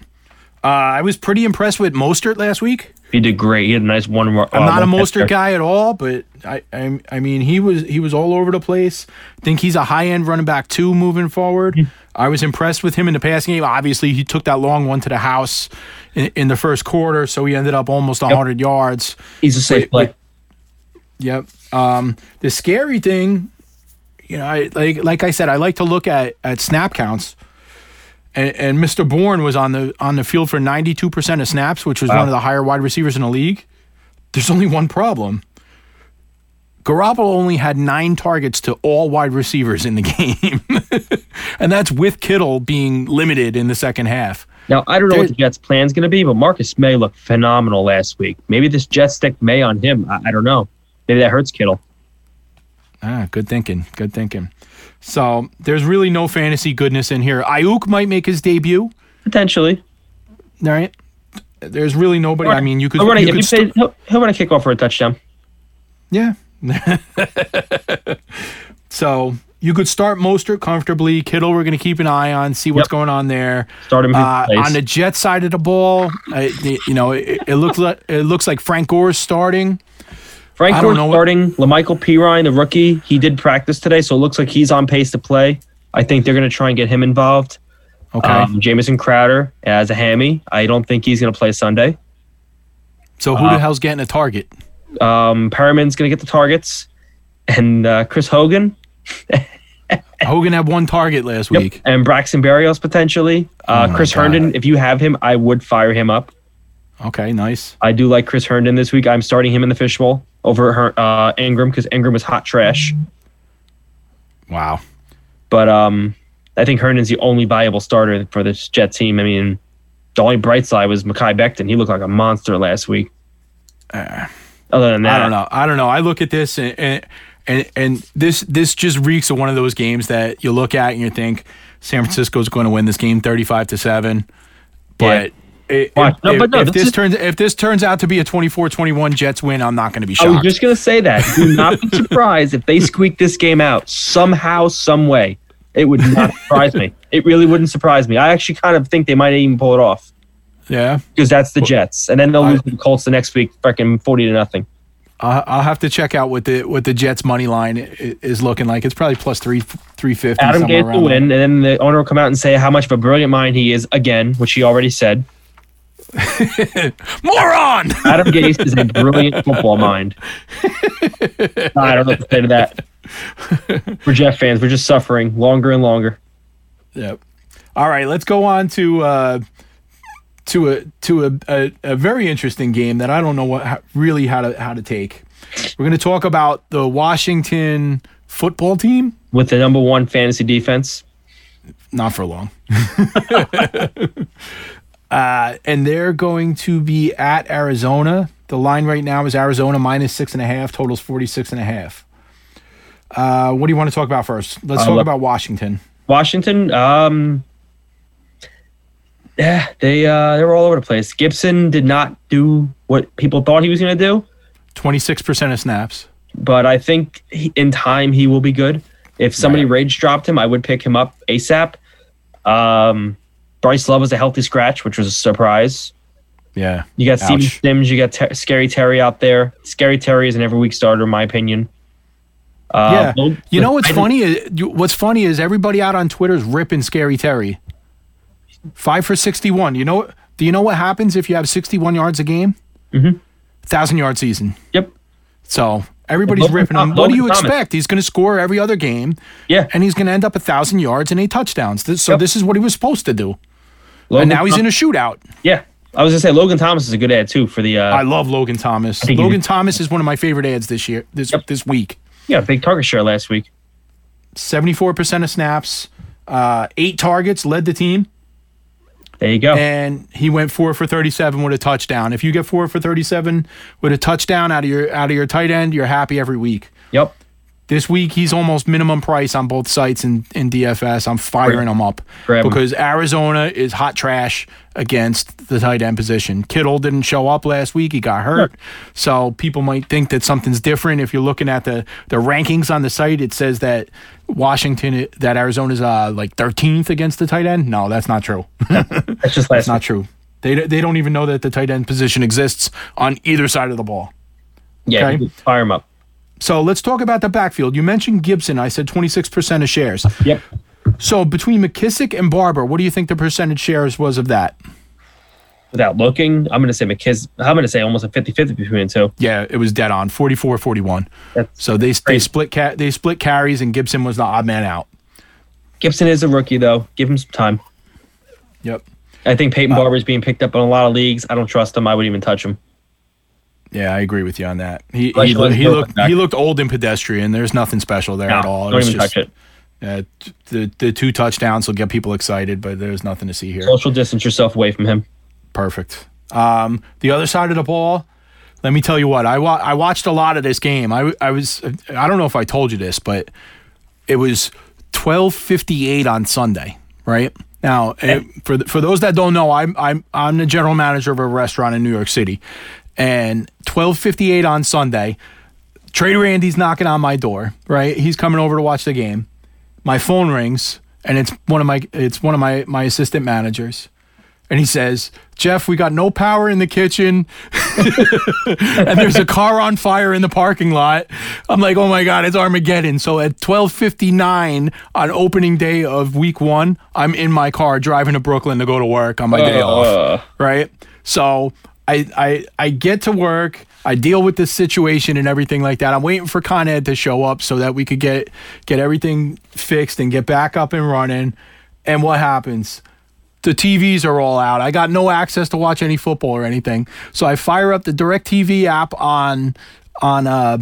Uh, I was pretty impressed with Mostert last week. He did great. He had a nice one. Uh, I'm not a Mostert guy at all, but I, I I mean he was he was all over the place. I think he's a high end running back too moving forward. I was impressed with him in the passing game. Obviously, he took that long one to the house in, in the first quarter, so he ended up almost 100 yards. He's a safe Wait, play. wait. Yep. Um, the scary thing, you know, I like like I said, I like to look at at snap counts, and, and Mr. Bourne was on the on the field for 92% of snaps, which was Wow. one of the higher wide receivers in the league. There's only one problem. Garoppolo only had nine targets to all wide receivers in the (laughs) game. and that's with Kittle being limited in the second half. Now I don't know what the Jets' plan's going to be, but Marcus Maye looked phenomenal last week. Maybe this Jets stick Maye on him. I, I don't know. Maybe that hurts Kittle. Ah, good thinking. Good thinking. So there's really no fantasy goodness in here. Aiyuk might make his debut. Potentially. All right. There's really nobody. I mean, you could. He'll run a, you if could you st- play, he'll, he'll run a kickoff for a touchdown. Yeah. (laughs) so you could start Mostert comfortably. Kittle, we're going to keep an eye on, see what's Yep. going on there. Start him Uh, on the Jet side of the ball, uh, you know, it, it looks like it looks like Frank Gore's starting. Frank don't Gore's what- starting. La'Mical Perine, the rookie, he did practice today, so it looks like he's on pace to play. I think they're going to try and get him involved. Okay. Um, Jamison Crowder as a hammy. I don't think he's going to play Sunday. so who uh, the hell's getting a target? Um, Perriman's going to get the targets, and uh, Chris Hogan (laughs) Hogan had one target last Yep. week. and Braxton Berrios potentially. Uh, Oh Chris God. Herndon, if you have him, I would fire him up. Okay, nice. I do like Chris Herndon this week. I'm starting him in the fishbowl over Her- uh, Engram because Engram is hot trash. Wow. But um, I think Herndon's the only viable starter for this Jet team. I mean, the only bright side was Mekhi Becton. He looked like a monster last week. Other than that, I don't know. I don't know. I look at this and and and, and this this just reeks of one of those games that you look at and you think San Francisco's going to win this game 35 to 7. But i- If, No, but no, if this is- turns if this turns out to be a 24-21 Jets win, I'm not going to be shocked. I was just gonna say that. Do not be (laughs) surprised if they squeak this game out somehow, some way. It would not surprise me. It really wouldn't surprise me. I actually kind of think they might even pull it off yeah. because that's the Jets, and then they'll lose to the Colts the next week, freaking forty to nothing. I'll, I'll have to check out what the what the Jets money line is looking like. It's probably plus 3 350 Adam somewhere Gase will around there. win, and then the owner will come out and say how much of a brilliant mind he is again, which he already said. (laughs) Moron. (laughs) Adam Gase is a brilliant football mind. (laughs) I don't know what to say to that. We're Jets fans. We're just suffering longer and longer. Yep. All right, let's go on to uh, to a to a, a, a very interesting game that I don't know what how, really how to how to take. We're going to talk about the Washington football team. With the number one fantasy defense, Not for long. Uh, and they're going to be at Arizona. The line right now is Arizona minus six and a half. Totals forty six and a half. Uh, what do you want to talk about first? Let's Uh, talk about Washington. Washington, um, yeah, they uh, they were all over the place. Gibson did not do what people thought he was going to do, Twenty six percent of snaps. but I think he, in time he will be good. If somebody rage dropped him, I would pick him up ASAP. Um, Bryce Love was a healthy scratch, which was a surprise. Yeah. You got Steven Ouch. Sims, you got Ter- Scary Terry out there. Scary Terry is an every week starter, in my opinion. Uh, Yeah. Lo- You know what's I- funny? Is, what's funny is everybody out on Twitter is ripping Scary Terry. Five for sixty-one. You know? Do you know what happens if you have sixty-one yards a game? Mhm. Thousand yard season. Yep. So everybody's Logan ripping him. Thom- What do you Thomas. expect? He's going to score every other game, Yeah. and he's going to end up a thousand yards and eight touchdowns. So Yep. this is what he was supposed to do, Logan and now he's in a shootout. Yeah. I was gonna say Logan Thomas is a good ad too for the. Uh, I love Logan Thomas. Logan Thomas is one of my favorite ads this year. This Yep. this week. yeah, big target share last week. Seventy-four percent of snaps, uh, eight targets, led the team. There you go. and he went four for 37 with a touchdown. If you get four for 37 with a touchdown out of your out of your tight end, you're happy every week. yep. This week he's almost minimum price on both sites in, in DFS. I'm firing him up Grab him. because Arizona is hot trash against the tight end position. Kittle didn't show up last week; he got hurt, so people might think that something's different. If you're looking at the the rankings on the site, it says that Washington, that Arizona's uh, like 13th against the tight end. No, that's not true. (laughs) That's just last That's not true. They, they don't even know that the tight end position exists on either side of the ball. Yeah, okay. fire him up. So let's talk about the backfield. You mentioned Gibson. I said 26% of shares. Yep. So between McKissic and Barber, what do you think the percentage shares was of that? Without looking, I'm gonna say McKiss. I'm gonna say almost a 50-50 between the two. Yeah, it was dead on 44 41. That's So they they split ca- they split carries and Gibson was the odd man out. Gibson is a rookie though. Give him some time. Yep. I think Peyton Uh, is being picked up in a lot of leagues. I don't trust him. I wouldn't even touch him. Yeah, I agree with you on that. He Unless he, you he looked he looked old and pedestrian. There's nothing special there No, at all. It don't even just- touch it. Uh, the the two touchdowns will get people excited, but there's nothing to see here. Social distance yourself away from him. Perfect. Um, the other side of the ball, let me tell you what I wa- I watched a lot of this game. I I was I don't know if I told you this, but it was 12:58 on Sunday, right? Now, for for those that don't know, I'm I'm I'm the general manager of a restaurant in New York City, and 12:58 on Sunday, Trader Andy's knocking on my door, right? He's coming over to watch the game. My phone rings, and it's one of my it's one of my my assistant managers and he says, Jeff, we got no power in the kitchen. (laughs) and there's a car on fire in the parking lot. I'm like, oh my God, it's Armageddon. So at 1259 on opening day of week one, I'm in my car driving to Brooklyn to go to work on my day off. Uh, Right. So I, I I get to work. I deal with this situation and everything like that. I'm waiting for Con Ed to show up so that we could get get everything fixed and get back up and running. And what happens? the TVs are all out. I got no access to watch any football or anything. So I fire up the DirecTV app on on uh,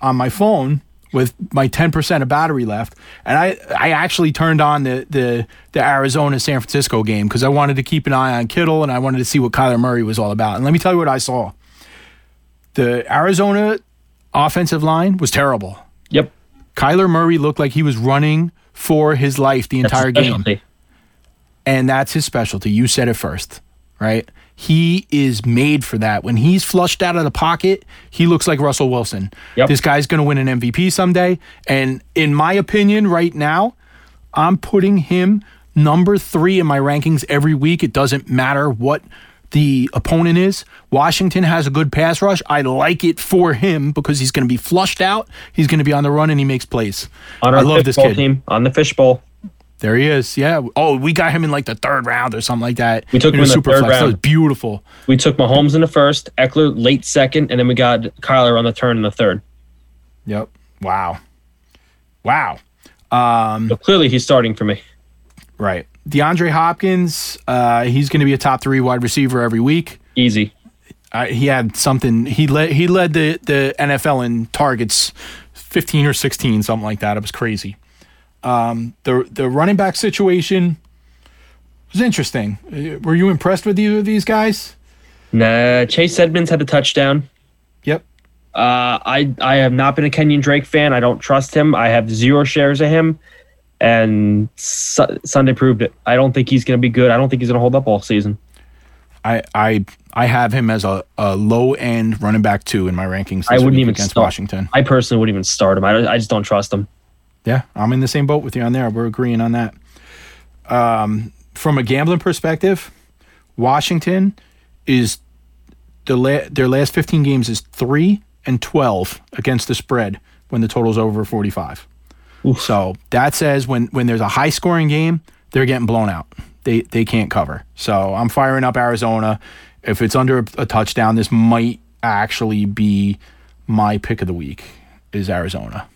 on my phone with my 10% of battery left. And I I actually turned on the the the Arizona San Francisco game cuz I wanted to keep an eye on Kittle and I wanted to see what Kyler Murray was all about. And let me tell you what I saw. The Arizona offensive line was terrible. yep. Kyler Murray looked like he was running for his life the That's entire game and that's his specialty. You said it first, right? He is made for that. When he's flushed out of the pocket, he looks like Russell Wilson. Yep. This guy's going to win an MVP someday. And in my opinion, right now, I'm putting him number three in my rankings every week. It doesn't matter what the opponent is. Washington has a good pass rush. I like it for him because he's going to be flushed out. He's going to be on the run and he makes plays. On I love this kid. team, on the fishbowl. There he is. Yeah. Oh, we got him in like the third round or something like that. We took him in the third Superflex. That was beautiful. We took Mahomes in the first, Ekeler late second, and then we got Kyler on the turn in the third. Yep. Wow. Wow. Um, So clearly he's starting for me. Right. DeAndre Hopkins, uh, he's going to be a top three wide receiver every week. Easy. Uh, he had something. He led. He led the the NFL in targets, fifteen or sixteen, something like that. It was crazy. Um, the the running back situation was interesting. Were you impressed with either of these guys? Nah, Chase Edmonds had the touchdown. Yep. Uh, I I have not been a Kenyan Drake fan. I don't trust him. I have zero shares of him, and Su- Sunday proved it. I don't think he's going to be good. I don't think he's going to hold up all season. I I I have him as a, a low end running back two in my rankings. I wouldn't even against start. Washington. I personally wouldn't even start him. I, I just don't trust him. Yeah, I'm in the same boat with you on there. We're agreeing on that. Um, from a gambling perspective, Washington is the la- their last 15 games is three and 12 against the spread when the total's over 45. So that says when when there's a high scoring game, they're getting blown out. They they can't cover. So I'm firing up Arizona. If it's under a, a touchdown, this might actually be my pick of the week. Is Arizona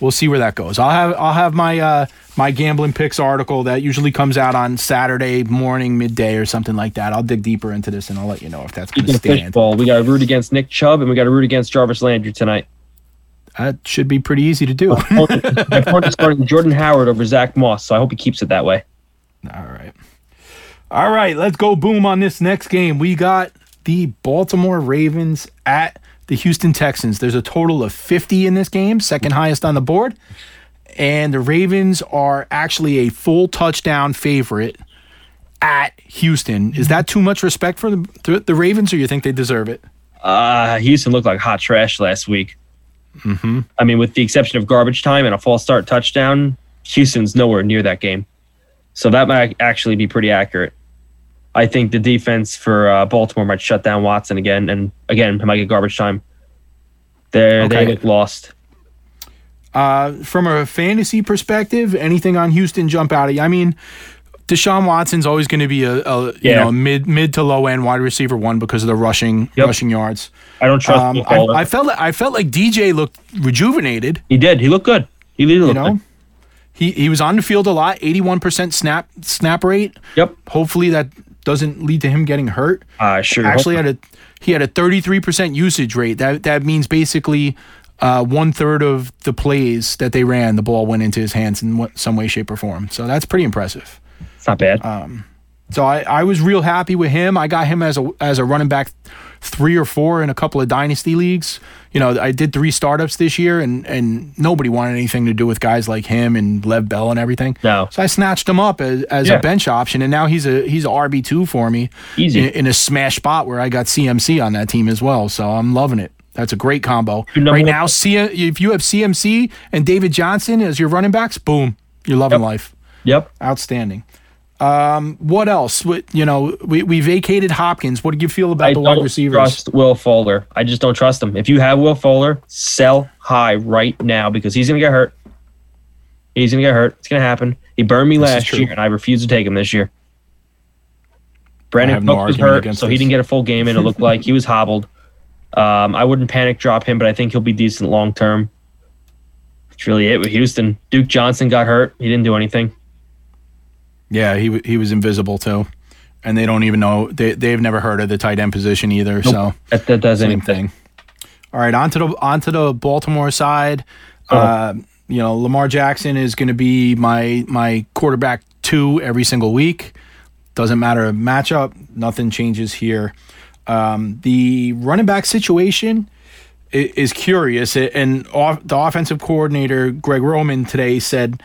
we'll see where that goes. I'll have I'll have my uh, my gambling picks article that usually comes out on Saturday morning, midday, or something like that. I'll dig deeper into this and I'll let you know if that's going to stand. fishbowl, we got to root against Nick Chubb and we got to root against Jarvis Landry tonight. That should be pretty easy to do. My opponent is starting Jordan Howard over Zack Moss, so I hope he keeps it that way. All right. All right, Let's go boom on this next game. We got the Baltimore Ravens at the Houston Texans. There's a total of 50 in this game, second highest on the board. And the Ravens are actually a full touchdown favorite at Houston. Is that too much respect for the, the, Ravens, or you think they deserve it? Uh, Houston looked like hot trash last week. Mm-hmm. I mean, with the exception of garbage time and a false start touchdown, Houston's nowhere near that game. So that might actually be pretty accurate. I think the defense for uh, Baltimore might shut down Watson again, and again, it might get garbage time. They're, Okay. They look lost. Uh, from a fantasy perspective, anything on Houston jump out at you? I mean, Deshaun Watson's always going to be a, a you Yeah. know mid mid to low end wide receiver one because of the rushing Yep. rushing yards. I don't trust Um, I, I felt like, I felt like DJ looked rejuvenated. He did. He looked good. He did You look know, good. he he was on the field a lot, 81% snap snap rate. Yep. Hopefully that doesn't lead to him getting hurt. Uh, sure. Actually had a he had a 33% usage rate. That that means basically uh, one third of the plays that they ran, the ball went into his hands in what, some way, shape, or form. So that's pretty impressive. it's not bad. So I, I was real happy with him. I got him as a as a running back three or four in a couple of dynasty leagues. You know, I did three startups this year and and nobody wanted anything to do with guys like him and Lev Bell and everything. No. So I snatched him up as, as Yeah. a bench option and now he's a he's a RB two for me. Easy. In, in a smash spot where I got CMC on that team as well. So I'm loving it. That's a great combo. Right now, C- if you have CMC and David Johnson as your running backs, boom, you're loving Yep. life. yep. Outstanding. Um, what else? What, you know, we, we vacated Hopkins. What do you feel about I the wide don't receivers? trust Will Fuller. I just don't trust him. If you have Will Fuller, sell high right now because he's gonna get hurt. He's gonna get hurt. It's gonna happen. He burned me This last year, and I refuse to take him this year. Brandin have no was hurt, so he didn't get a full game, and it looked like he was hobbled. Um, I wouldn't panic drop him, but I think he'll be decent long term. That's really it with Houston. Duke Johnson got hurt. He didn't do anything. Yeah, he he was invisible too, and they don't even know they they've never heard of the tight end position either. So That, that does same anything. thing. All right, onto the onto the Baltimore side. Uh, you know, Lamar Jackson is going to be my my quarterback two every single week. Doesn't matter matchup. Nothing changes here. Um, the running back situation i- is curious, and off, the offensive coordinator Greg Roman today said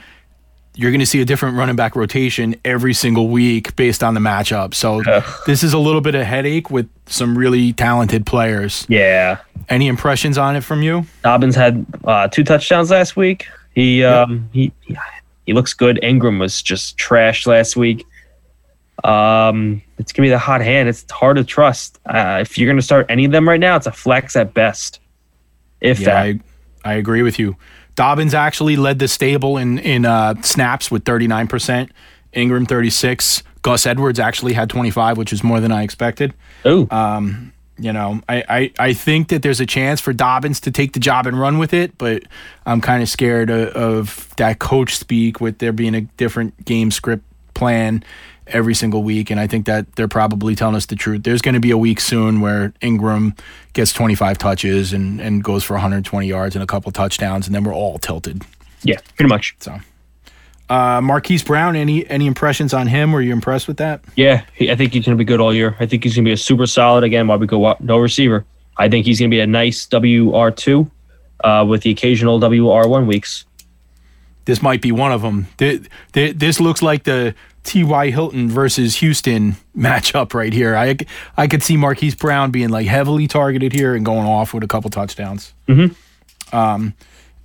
you're going to see a different running back rotation every single week based on the matchup. So this is a little bit of headache with some really talented players. Yeah. Any impressions on it from you? Dobbins had uh, two touchdowns last week. He um he, he looks good. Ingram was just trash last week. Um, it's gonna be the hot hand. It's hard to trust. Uh, if you're gonna start any of them right now, it's a flex at best. If Yeah, that. I, I agree with you. Dobbins actually led the stable in in uh, snaps with 39%, Ingram 36. Gus Edwards actually had 25, which is more than I expected. Ooh, You know, I, I, I think that there's a chance for Dobbins to take the job and run with it, but I'm kind of scared of, of that coach speak with there being a different game script plan every single week. And I think that they're probably telling us the truth. There's going to be a week soon where Ingram gets 25 touches and, and goes for 120 yards and a couple touchdowns, and then we're all tilted. yeah, pretty much. So, uh, Marquise Brown, any any impressions on him? Were you impressed with that? Yeah, I think he's gonna be good all year. I think he's gonna be a super solid again. While we go no receiver. I think he's gonna be a nice WR two, uh, with the occasional WR one weeks. this might be one of them. This looks like the T.Y. Hilton versus Houston matchup right here. I, I could see Marquise Brown being like heavily targeted here and going off with a couple touchdowns. Mhm. Um,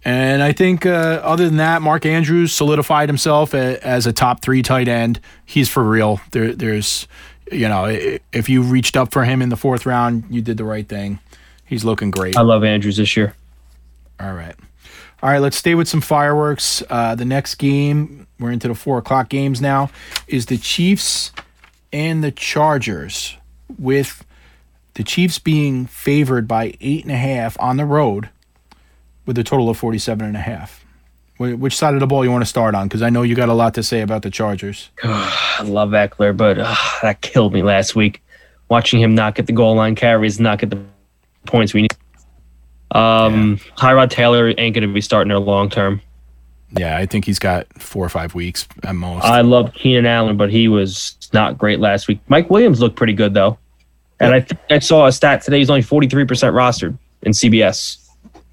and I think uh, other than that, Mark Andrews solidified himself a, as a top three tight end. He's for real. There, there's, you know, if you reached up for him in the fourth round, you did the right thing. He's looking great. I love Andrews this year. All right. All right, let's stay with some fireworks. Uh, the next game, we're into the four o'clock games now, is the Chiefs and the Chargers, with the Chiefs being favored by eight and a half on the road with a total of 47 and a half. Which side of the ball you want to start on? Because I know you got a lot to say about the Chargers. (sighs) I love Ekeler, but uh, that killed me last week. Watching him not get the goal line carries, not get the points we need. Um, Tyrod Taylor ain't going to be starting there long term. Yeah, I think he's got four or five weeks at most. I love Keenan Allen, but he was not great last week. Mike Williams looked pretty good though, and I think I saw a stat today. He's only forty three percent rostered in CBS.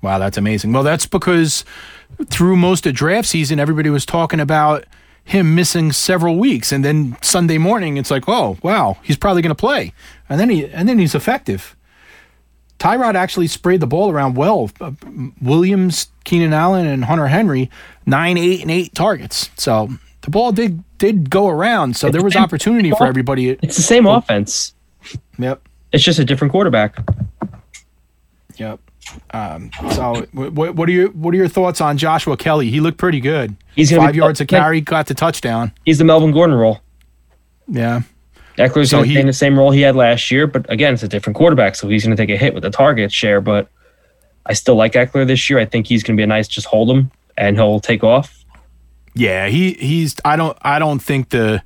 Wow, that's amazing. Well, that's because through most of draft season, everybody was talking about him missing several weeks, and then Sunday morning, it's like, oh, wow, he's probably going to play, and then he and then he's effective. Tyrod actually sprayed the ball around well. Uh, Williams, Keenan Allen, and Hunter Henry, nine, eight, and eight targets. So the ball did did go around. So there was opportunity for everybody. It's the same offense. Yep. It's just a different quarterback. Yep. Um, so, what, what are your what are your thoughts on Joshua Kelley? He looked pretty good. He's five be- yards a carry, got the touchdown. He's the Melvin Gordon role. Yeah, Ekeler's So going to stay in the same role he had last year, but again, it's a different quarterback, so he's going to take a hit with the target share. But I still like Ekeler this year. I think he's going to be a nice just hold him and he'll take off. Yeah, he he's I don't I don't think the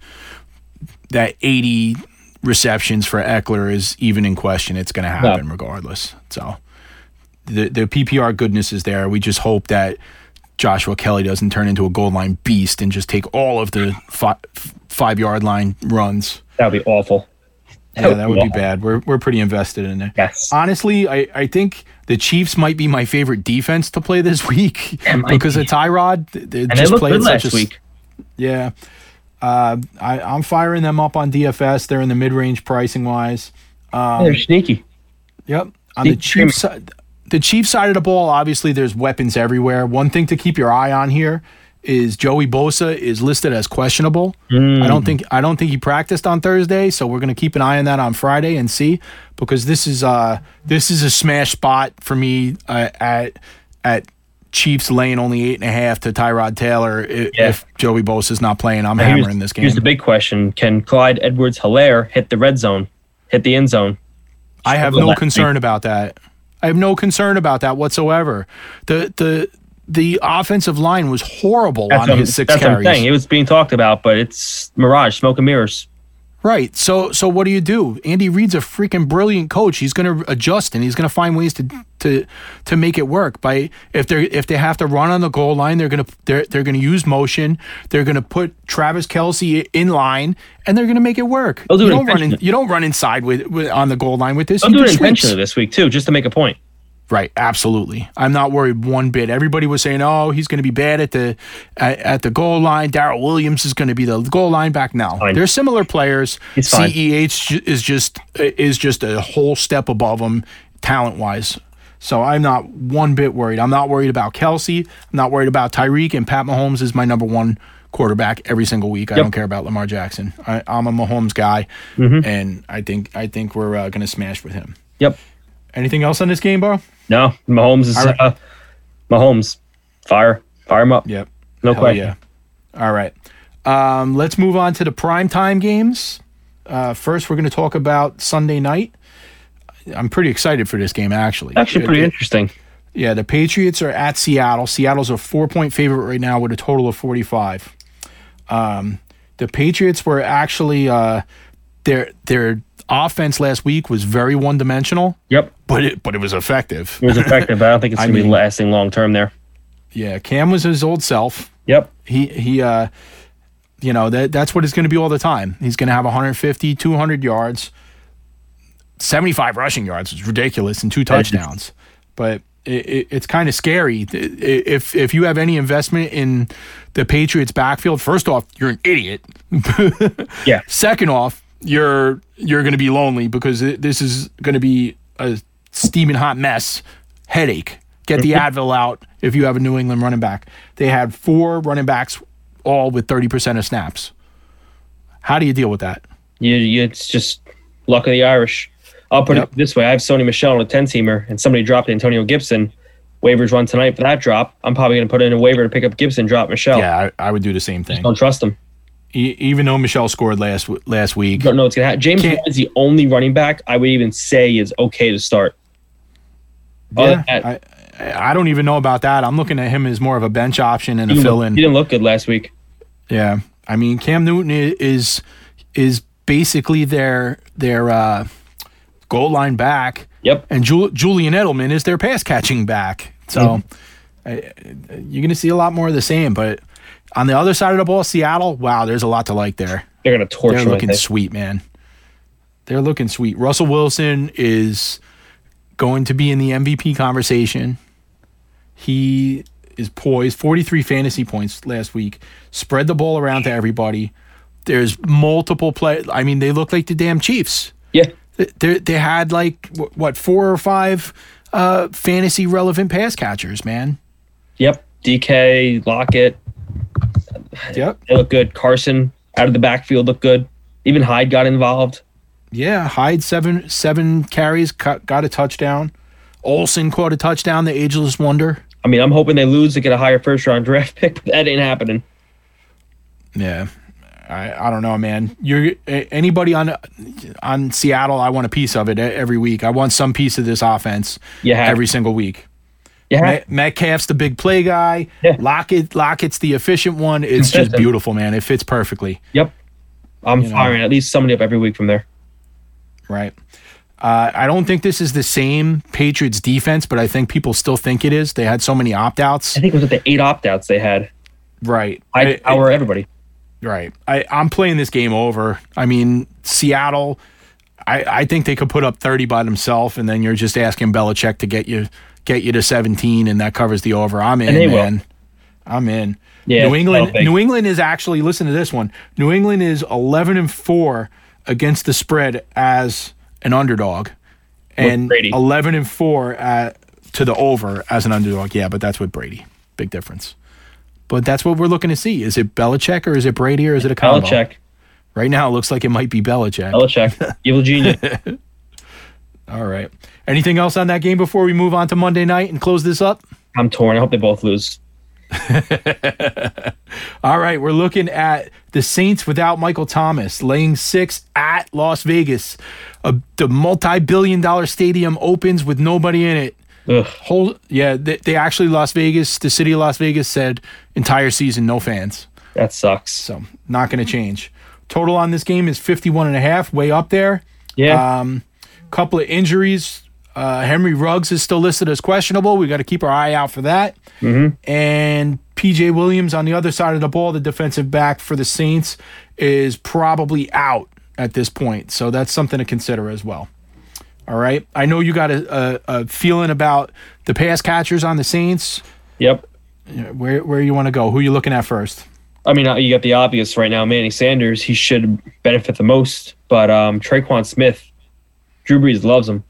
that 80 receptions for Ekeler is even in question. It's going to happen no. regardless. So the the PPR goodness is there. We just hope that Joshua Kelley doesn't turn into a goal line beast and just take all of the five, five yard line runs. That would be awful. yeah, that would be bad. We're we're pretty invested in it. Yes. Honestly, I, I think the Chiefs might be my favorite defense to play this (laughs) week because be. of Tyrod. They and just they played such last a, week. Yeah. Uh, I, I'm firing them up on DFS. They're in the mid range pricing wise. Um, They're sneaky. Yep. On the Chiefs side, the Chiefs side of the ball, obviously, there's weapons everywhere. One thing to keep your eye on here is Joey Bosa is listed as questionable. Mm. I don't think I don't think he practiced on Thursday, so we're going to keep an eye on that on Friday and see because this is uh this is a smash spot for me uh, at at Chiefs laying only eight and a half to Tyrod Taylor if, yeah. if Joey Bosa is not playing. I'm hammering here's, this game. Here's the big question: Can Clyde Edwards-Helaire hit the red zone, hit the end zone? I have no concern about that. I have no concern about that whatsoever. The the the offensive line was horrible that's on his six that's carries. I'm. It was being talked about, but it's mirage, smoke and mirrors. Right. So so what do you do? Andy Reid's a freaking brilliant coach. He's going to adjust and he's going to find ways to to to make it work. By if they if they have to run on the goal line, they're going to they're they're going to use motion. They're going to put Travis Kelce in line and they're going to make it work. They'll do you don't run in, you don't run inside with, with on the goal line with this. They'll do it intentionally this week too, just to make a point. Right, absolutely. I'm not worried one bit. Everybody was saying, "Oh, he's going to be bad at the at, at the goal line." Darrel Williams is going to be the goal line back now. Fine. They're similar players. CEH is just is just a whole step above him talent wise. So I'm not one bit worried. I'm not worried about Kelce. I'm not worried about Tyreek. And Pat Mahomes is my number one quarterback every single week. I yep. don't care about Lamar Jackson. I, am a Mahomes guy, mm-hmm. and I think I think we're uh, going to smash with him. Yep. Anything else on this game, bro? No, Mahomes is right. uh, Mahomes. Fire, fire him up. Yep, no Hell question. Yeah. All right, um, let's move on to the prime time games. Uh, first, we're going to talk about Sunday night. I'm pretty excited for this game, actually. Actually, pretty interesting. Yeah, the Patriots are at Seattle. Seattle's a four point favorite right now with a total of 45. Um, the Patriots were actually uh, their their offense last week was very one dimensional. Yep. But it but it was effective. It was (laughs) effective, but I don't think it's gonna mean, be lasting long term there. Yeah, Cam was his old self. Yep. He he uh you know, that that's what it's going to be all the time. He's going to have 150, 200 yards, 75 rushing yards. It's ridiculous and two touchdowns. But it, it, it's kind of scary if if you have any investment in the Patriots backfield. First off, you're an idiot. (laughs) yeah. Second off, you're you're going to be lonely because this is going to be a steaming hot mess. Headache. Get the (laughs) Advil out if you have a New England running back. They had four running backs, all with thirty percent of snaps. How do you deal with that? You, you, it's just luck of the Irish. I'll put yep. it this way: I have Sony Michel on a ten teamer, and somebody dropped Antonio Gibson. Waivers run tonight for that drop. I'm probably going to put in a waiver to pick up Gibson, drop Michel. Yeah, I, I would do the same thing. Just don't trust him even though Michel scored last last week. Don't know what's gonna happen. James is the only running back I would even say is okay to start. Yeah, I, I don't even know about that. I'm looking at him as more of a bench option and a fill in. He didn't look good last week. Yeah, I mean Cam Newton is is basically their their uh, goal line back. Yep. And Jul- Julian Edelman is their pass catching back. So mm-hmm. I, you're going to see a lot more of the same, but on the other side of the ball, Seattle, wow, there's a lot to like there. They're going to torture. They're looking sweet, man. They're looking sweet. Russell Wilson is going to be in the MVP conversation. He is poised. 43 fantasy points last week. Spread the ball around to everybody. There's multiple play. I mean, they look like the damn Chiefs. Yeah. They they had like what four or five uh, fantasy relevant pass catchers, man. Yep. DK, Lockett, Yep. They look good. Carson out of the backfield looked good. Even Hyde got involved. Yeah, Hyde seven seven carries, got, got a touchdown. Olsen caught a touchdown. The ageless wonder. I mean, I'm hoping they lose to get a higher first round draft (laughs) pick. but That ain't happening. Yeah, I I don't know, man. You're anybody on on Seattle. I want a piece of it every week. I want some piece of this offense. Yeah, every single week. Yeah. Met- Metcalf's the big play guy. Yeah. Lockett, Lockett's the efficient one. It's (laughs) just beautiful, man. It fits perfectly. Yep. I'm You know. firing at least somebody up every week from there. Right. Uh, I don't think this is the same Patriots defense, but I think people still think it is. They had so many opt outs. I think it was at the eight opt outs they had. Right. I I- everybody. Right. I, I'm playing this game over. I mean, Seattle, I, I think they could put up 30 by themselves, and then you're just asking Belichick to get you get you to 17, and that covers the over. I'm in, will. man. I'm in. Yeah, New England. New England is actually listen to this one. New England is 11 and four against the spread as an underdog, and 11 and four at, to the over as an underdog. Yeah, but that's with Brady. Big difference. But that's what we're looking to see. Is it Belichick or is it Brady or is it a combo? Belichick. Right now, it looks like it might be Belichick. Belichick. Evil genius. (laughs) All right. Anything else on that game before we move on to Monday night and close this up? I'm torn. I hope they both lose. (laughs) All right. We're looking at the Saints without Michael Thomas, laying six at Las Vegas. Uh, the multi billion dollar stadium opens with nobody in it. Ugh. Whole, yeah, they, they actually, Las Vegas, the city of Las Vegas said entire season, no fans. That sucks. So not going to change. Total on this game is 51 and a half, way up there. Yeah. Um, couple of injuries. Uh, Henry Ruggs is still listed as questionable. We got to keep our eye out for that. And PJ Williams on the other side of the ball, the defensive back for the Saints, is probably out at this point. So that's something to consider as well. All right. I know you got a, a, a feeling about the pass catchers on the Saints. yep. Where where you want to go? Who you looking at first? I mean, uh, you got the obvious right now. Manny Sanders, he should benefit the most. But um, Tre'Quan Smith, Drew Brees loves him.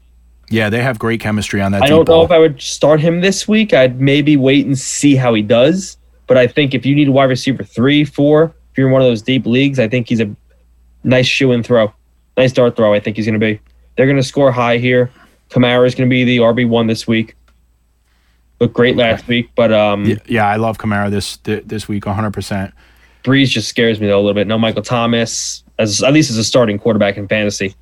Yeah, they have great chemistry on that. I don't know ball. if I would start him this week. I'd maybe wait and see how he does. But I think if you need a wide receiver three, four, if you're in one of those deep leagues, I think he's a nice shoe and throw. Nice dart throw, I think he's going to be. They're going to score high here. Kamara is going to be the RB1 this week. Looked great last week, but um, Yeah, yeah, I love Kamara this this week, 100. percent Brees just scares me though a little bit. No Michael Thomas, as at least as a starting quarterback in fantasy.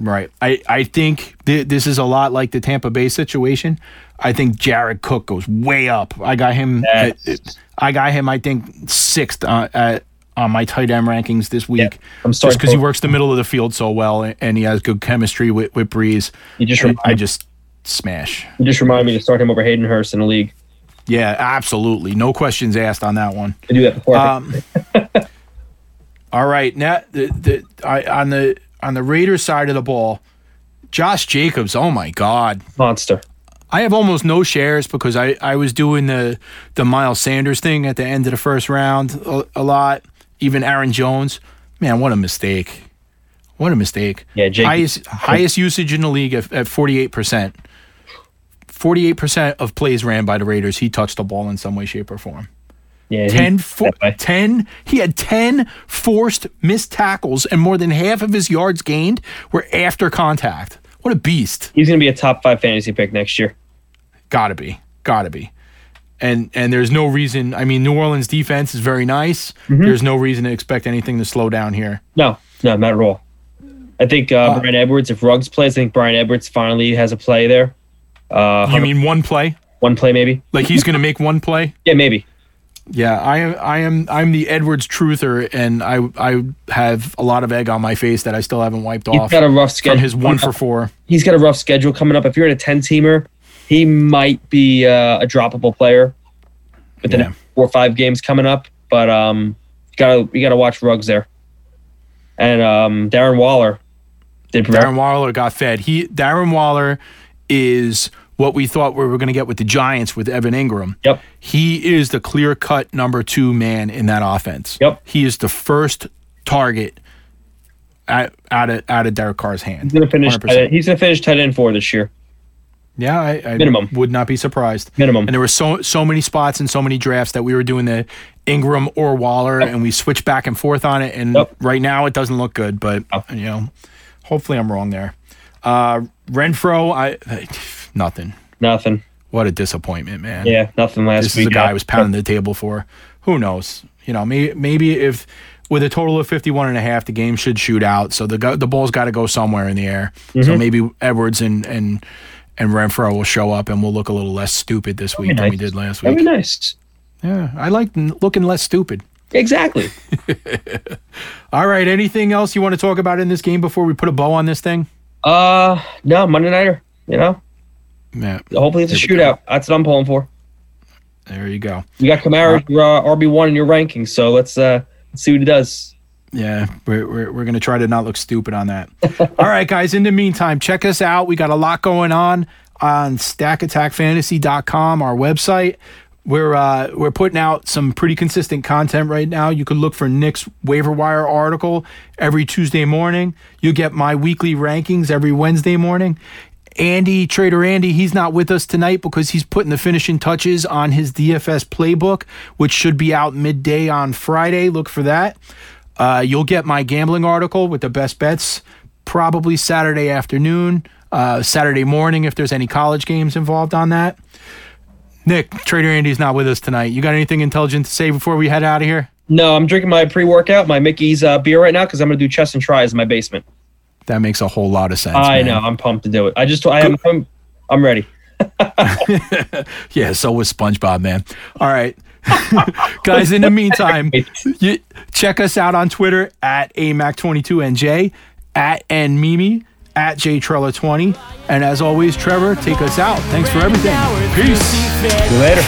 Right. I I think th- this is a lot like the Tampa Bay situation. I think Jared Cook goes way up. I got him. Yes. At, I got him. I think sixth uh, at, on my tight end rankings this week. Yeah, I'm just because he works the middle of the field so well and he has good chemistry with with Brees. You just I, I just smash. you just remind me to start him over Hayden Hurst in the league. Yeah, absolutely. No questions asked on that one. I do that before. Um, (laughs) all right, now the, the I, on the on the Raiders side of the ball, Josh Jacobs. Oh my God, monster. I have almost no shares because I, I was doing the the Miles Sanders thing at the end of the first round a, a lot. Even Aaron Jones, man, what a mistake! What a mistake! Yeah, Jacobs- highest highest usage in the league at forty eight percent. Forty eight percent of plays ran by the Raiders. He touched the ball in some way, shape, or form. Yeah, he- 10, fo- 10 he had 10 forced missed tackles and more than half of his yards gained were after contact what a beast He's going to be a top five fantasy pick next year. gotta be gotta be and and there's no reason i mean new orleans defense is very nice Mm-hmm. there's no reason to expect anything to slow down here No, no, not at all. I think uh, Bryan Edwards, if Ruggs plays, I think Bryan Edwards finally has a play there. Uh, you mean one play one play maybe? like he's gonna make one play Yeah, maybe. Yeah i am i am i'm the edwards truther and i i have a lot of egg on my face that i still haven't wiped He's off got a rough from schedule. his one for four He's got a rough schedule coming up. If you're in a ten teamer, he might be uh, a droppable player with the Yeah. four or five games coming up. But um, you gotta you gotta watch Ruggs there. And um, Darren Waller did Darren Waller got fed. He Darren Waller is what we thought we were going to get with the Giants with Evan Engram. Yep. He is the clear cut number two man in that offense. Yep. He is the first target at, out of out of Derek Carr's hand. He's gonna finish. 100%. he's gonna finish tight end four this year, Yeah, I, I Minimum. would not be surprised. minimum. And there were so so many spots and so many drafts that we were doing the Ingram or Waller, and we switched back and forth on it. And Yep. right now, it doesn't look good. But No. you know, hopefully, I'm wrong there. Uh, Renfrow, I nothing. Nothing. What a disappointment, man. Yeah, nothing last this week. This is a guy I was pounding the table for. Who knows? You know, maybe maybe if with a total of 51 and a half, the game should shoot out. So the the ball's got to go somewhere in the air. So Mm-hmm. maybe Edwards and and and Renfrow will show up, and we'll look a little less stupid this week than we did last That'd week. be nice. Yeah, I like looking less stupid. Exactly. (laughs) All right, anything else you want to talk about in this game before we put a bow on this thing? Uh, no, Monday nighter. You know, Yeah, hopefully it's a Here we go. shootout. That's what I'm pulling for. there you go. You got Kamara uh, RB one in your rankings, so let's uh see what he does. Yeah, we're, we're, we're going to try to not look stupid on that. (laughs) All right, guys, in the meantime, check us out. We got a lot going on on stackattackfantasy.com, our website. We're uh, we're putting out some pretty consistent content right now. You can look for Nick's waiver wire article every Tuesday morning. You get my weekly rankings every Wednesday morning. Andy, Trader Andy, he's not with us tonight because he's putting the finishing touches on his DFS playbook, which should be out midday on Friday. Look for that. Uh, you'll get my gambling article with the best bets probably Saturday afternoon, uh, Saturday morning if there's any college games involved on that. Nick, Trader Andy's not with us tonight. You got anything intelligent to say before we head out of here? No, I'm drinking my pre-workout, my Mickey's uh, beer right now because I'm gonna do chest and tries in my basement. That makes a whole lot of sense. I man. know. I'm pumped to do it. I just I am I'm, I'm ready. (laughs) (laughs) Yeah, so was SpongeBob, man. All right. (laughs) Guys, in the meantime, you, check us out on Twitter at AMAC22NJ, at NMimi, at JTrella20. And as always, Trevor, take us out. Thanks for everything. Peace. See you later.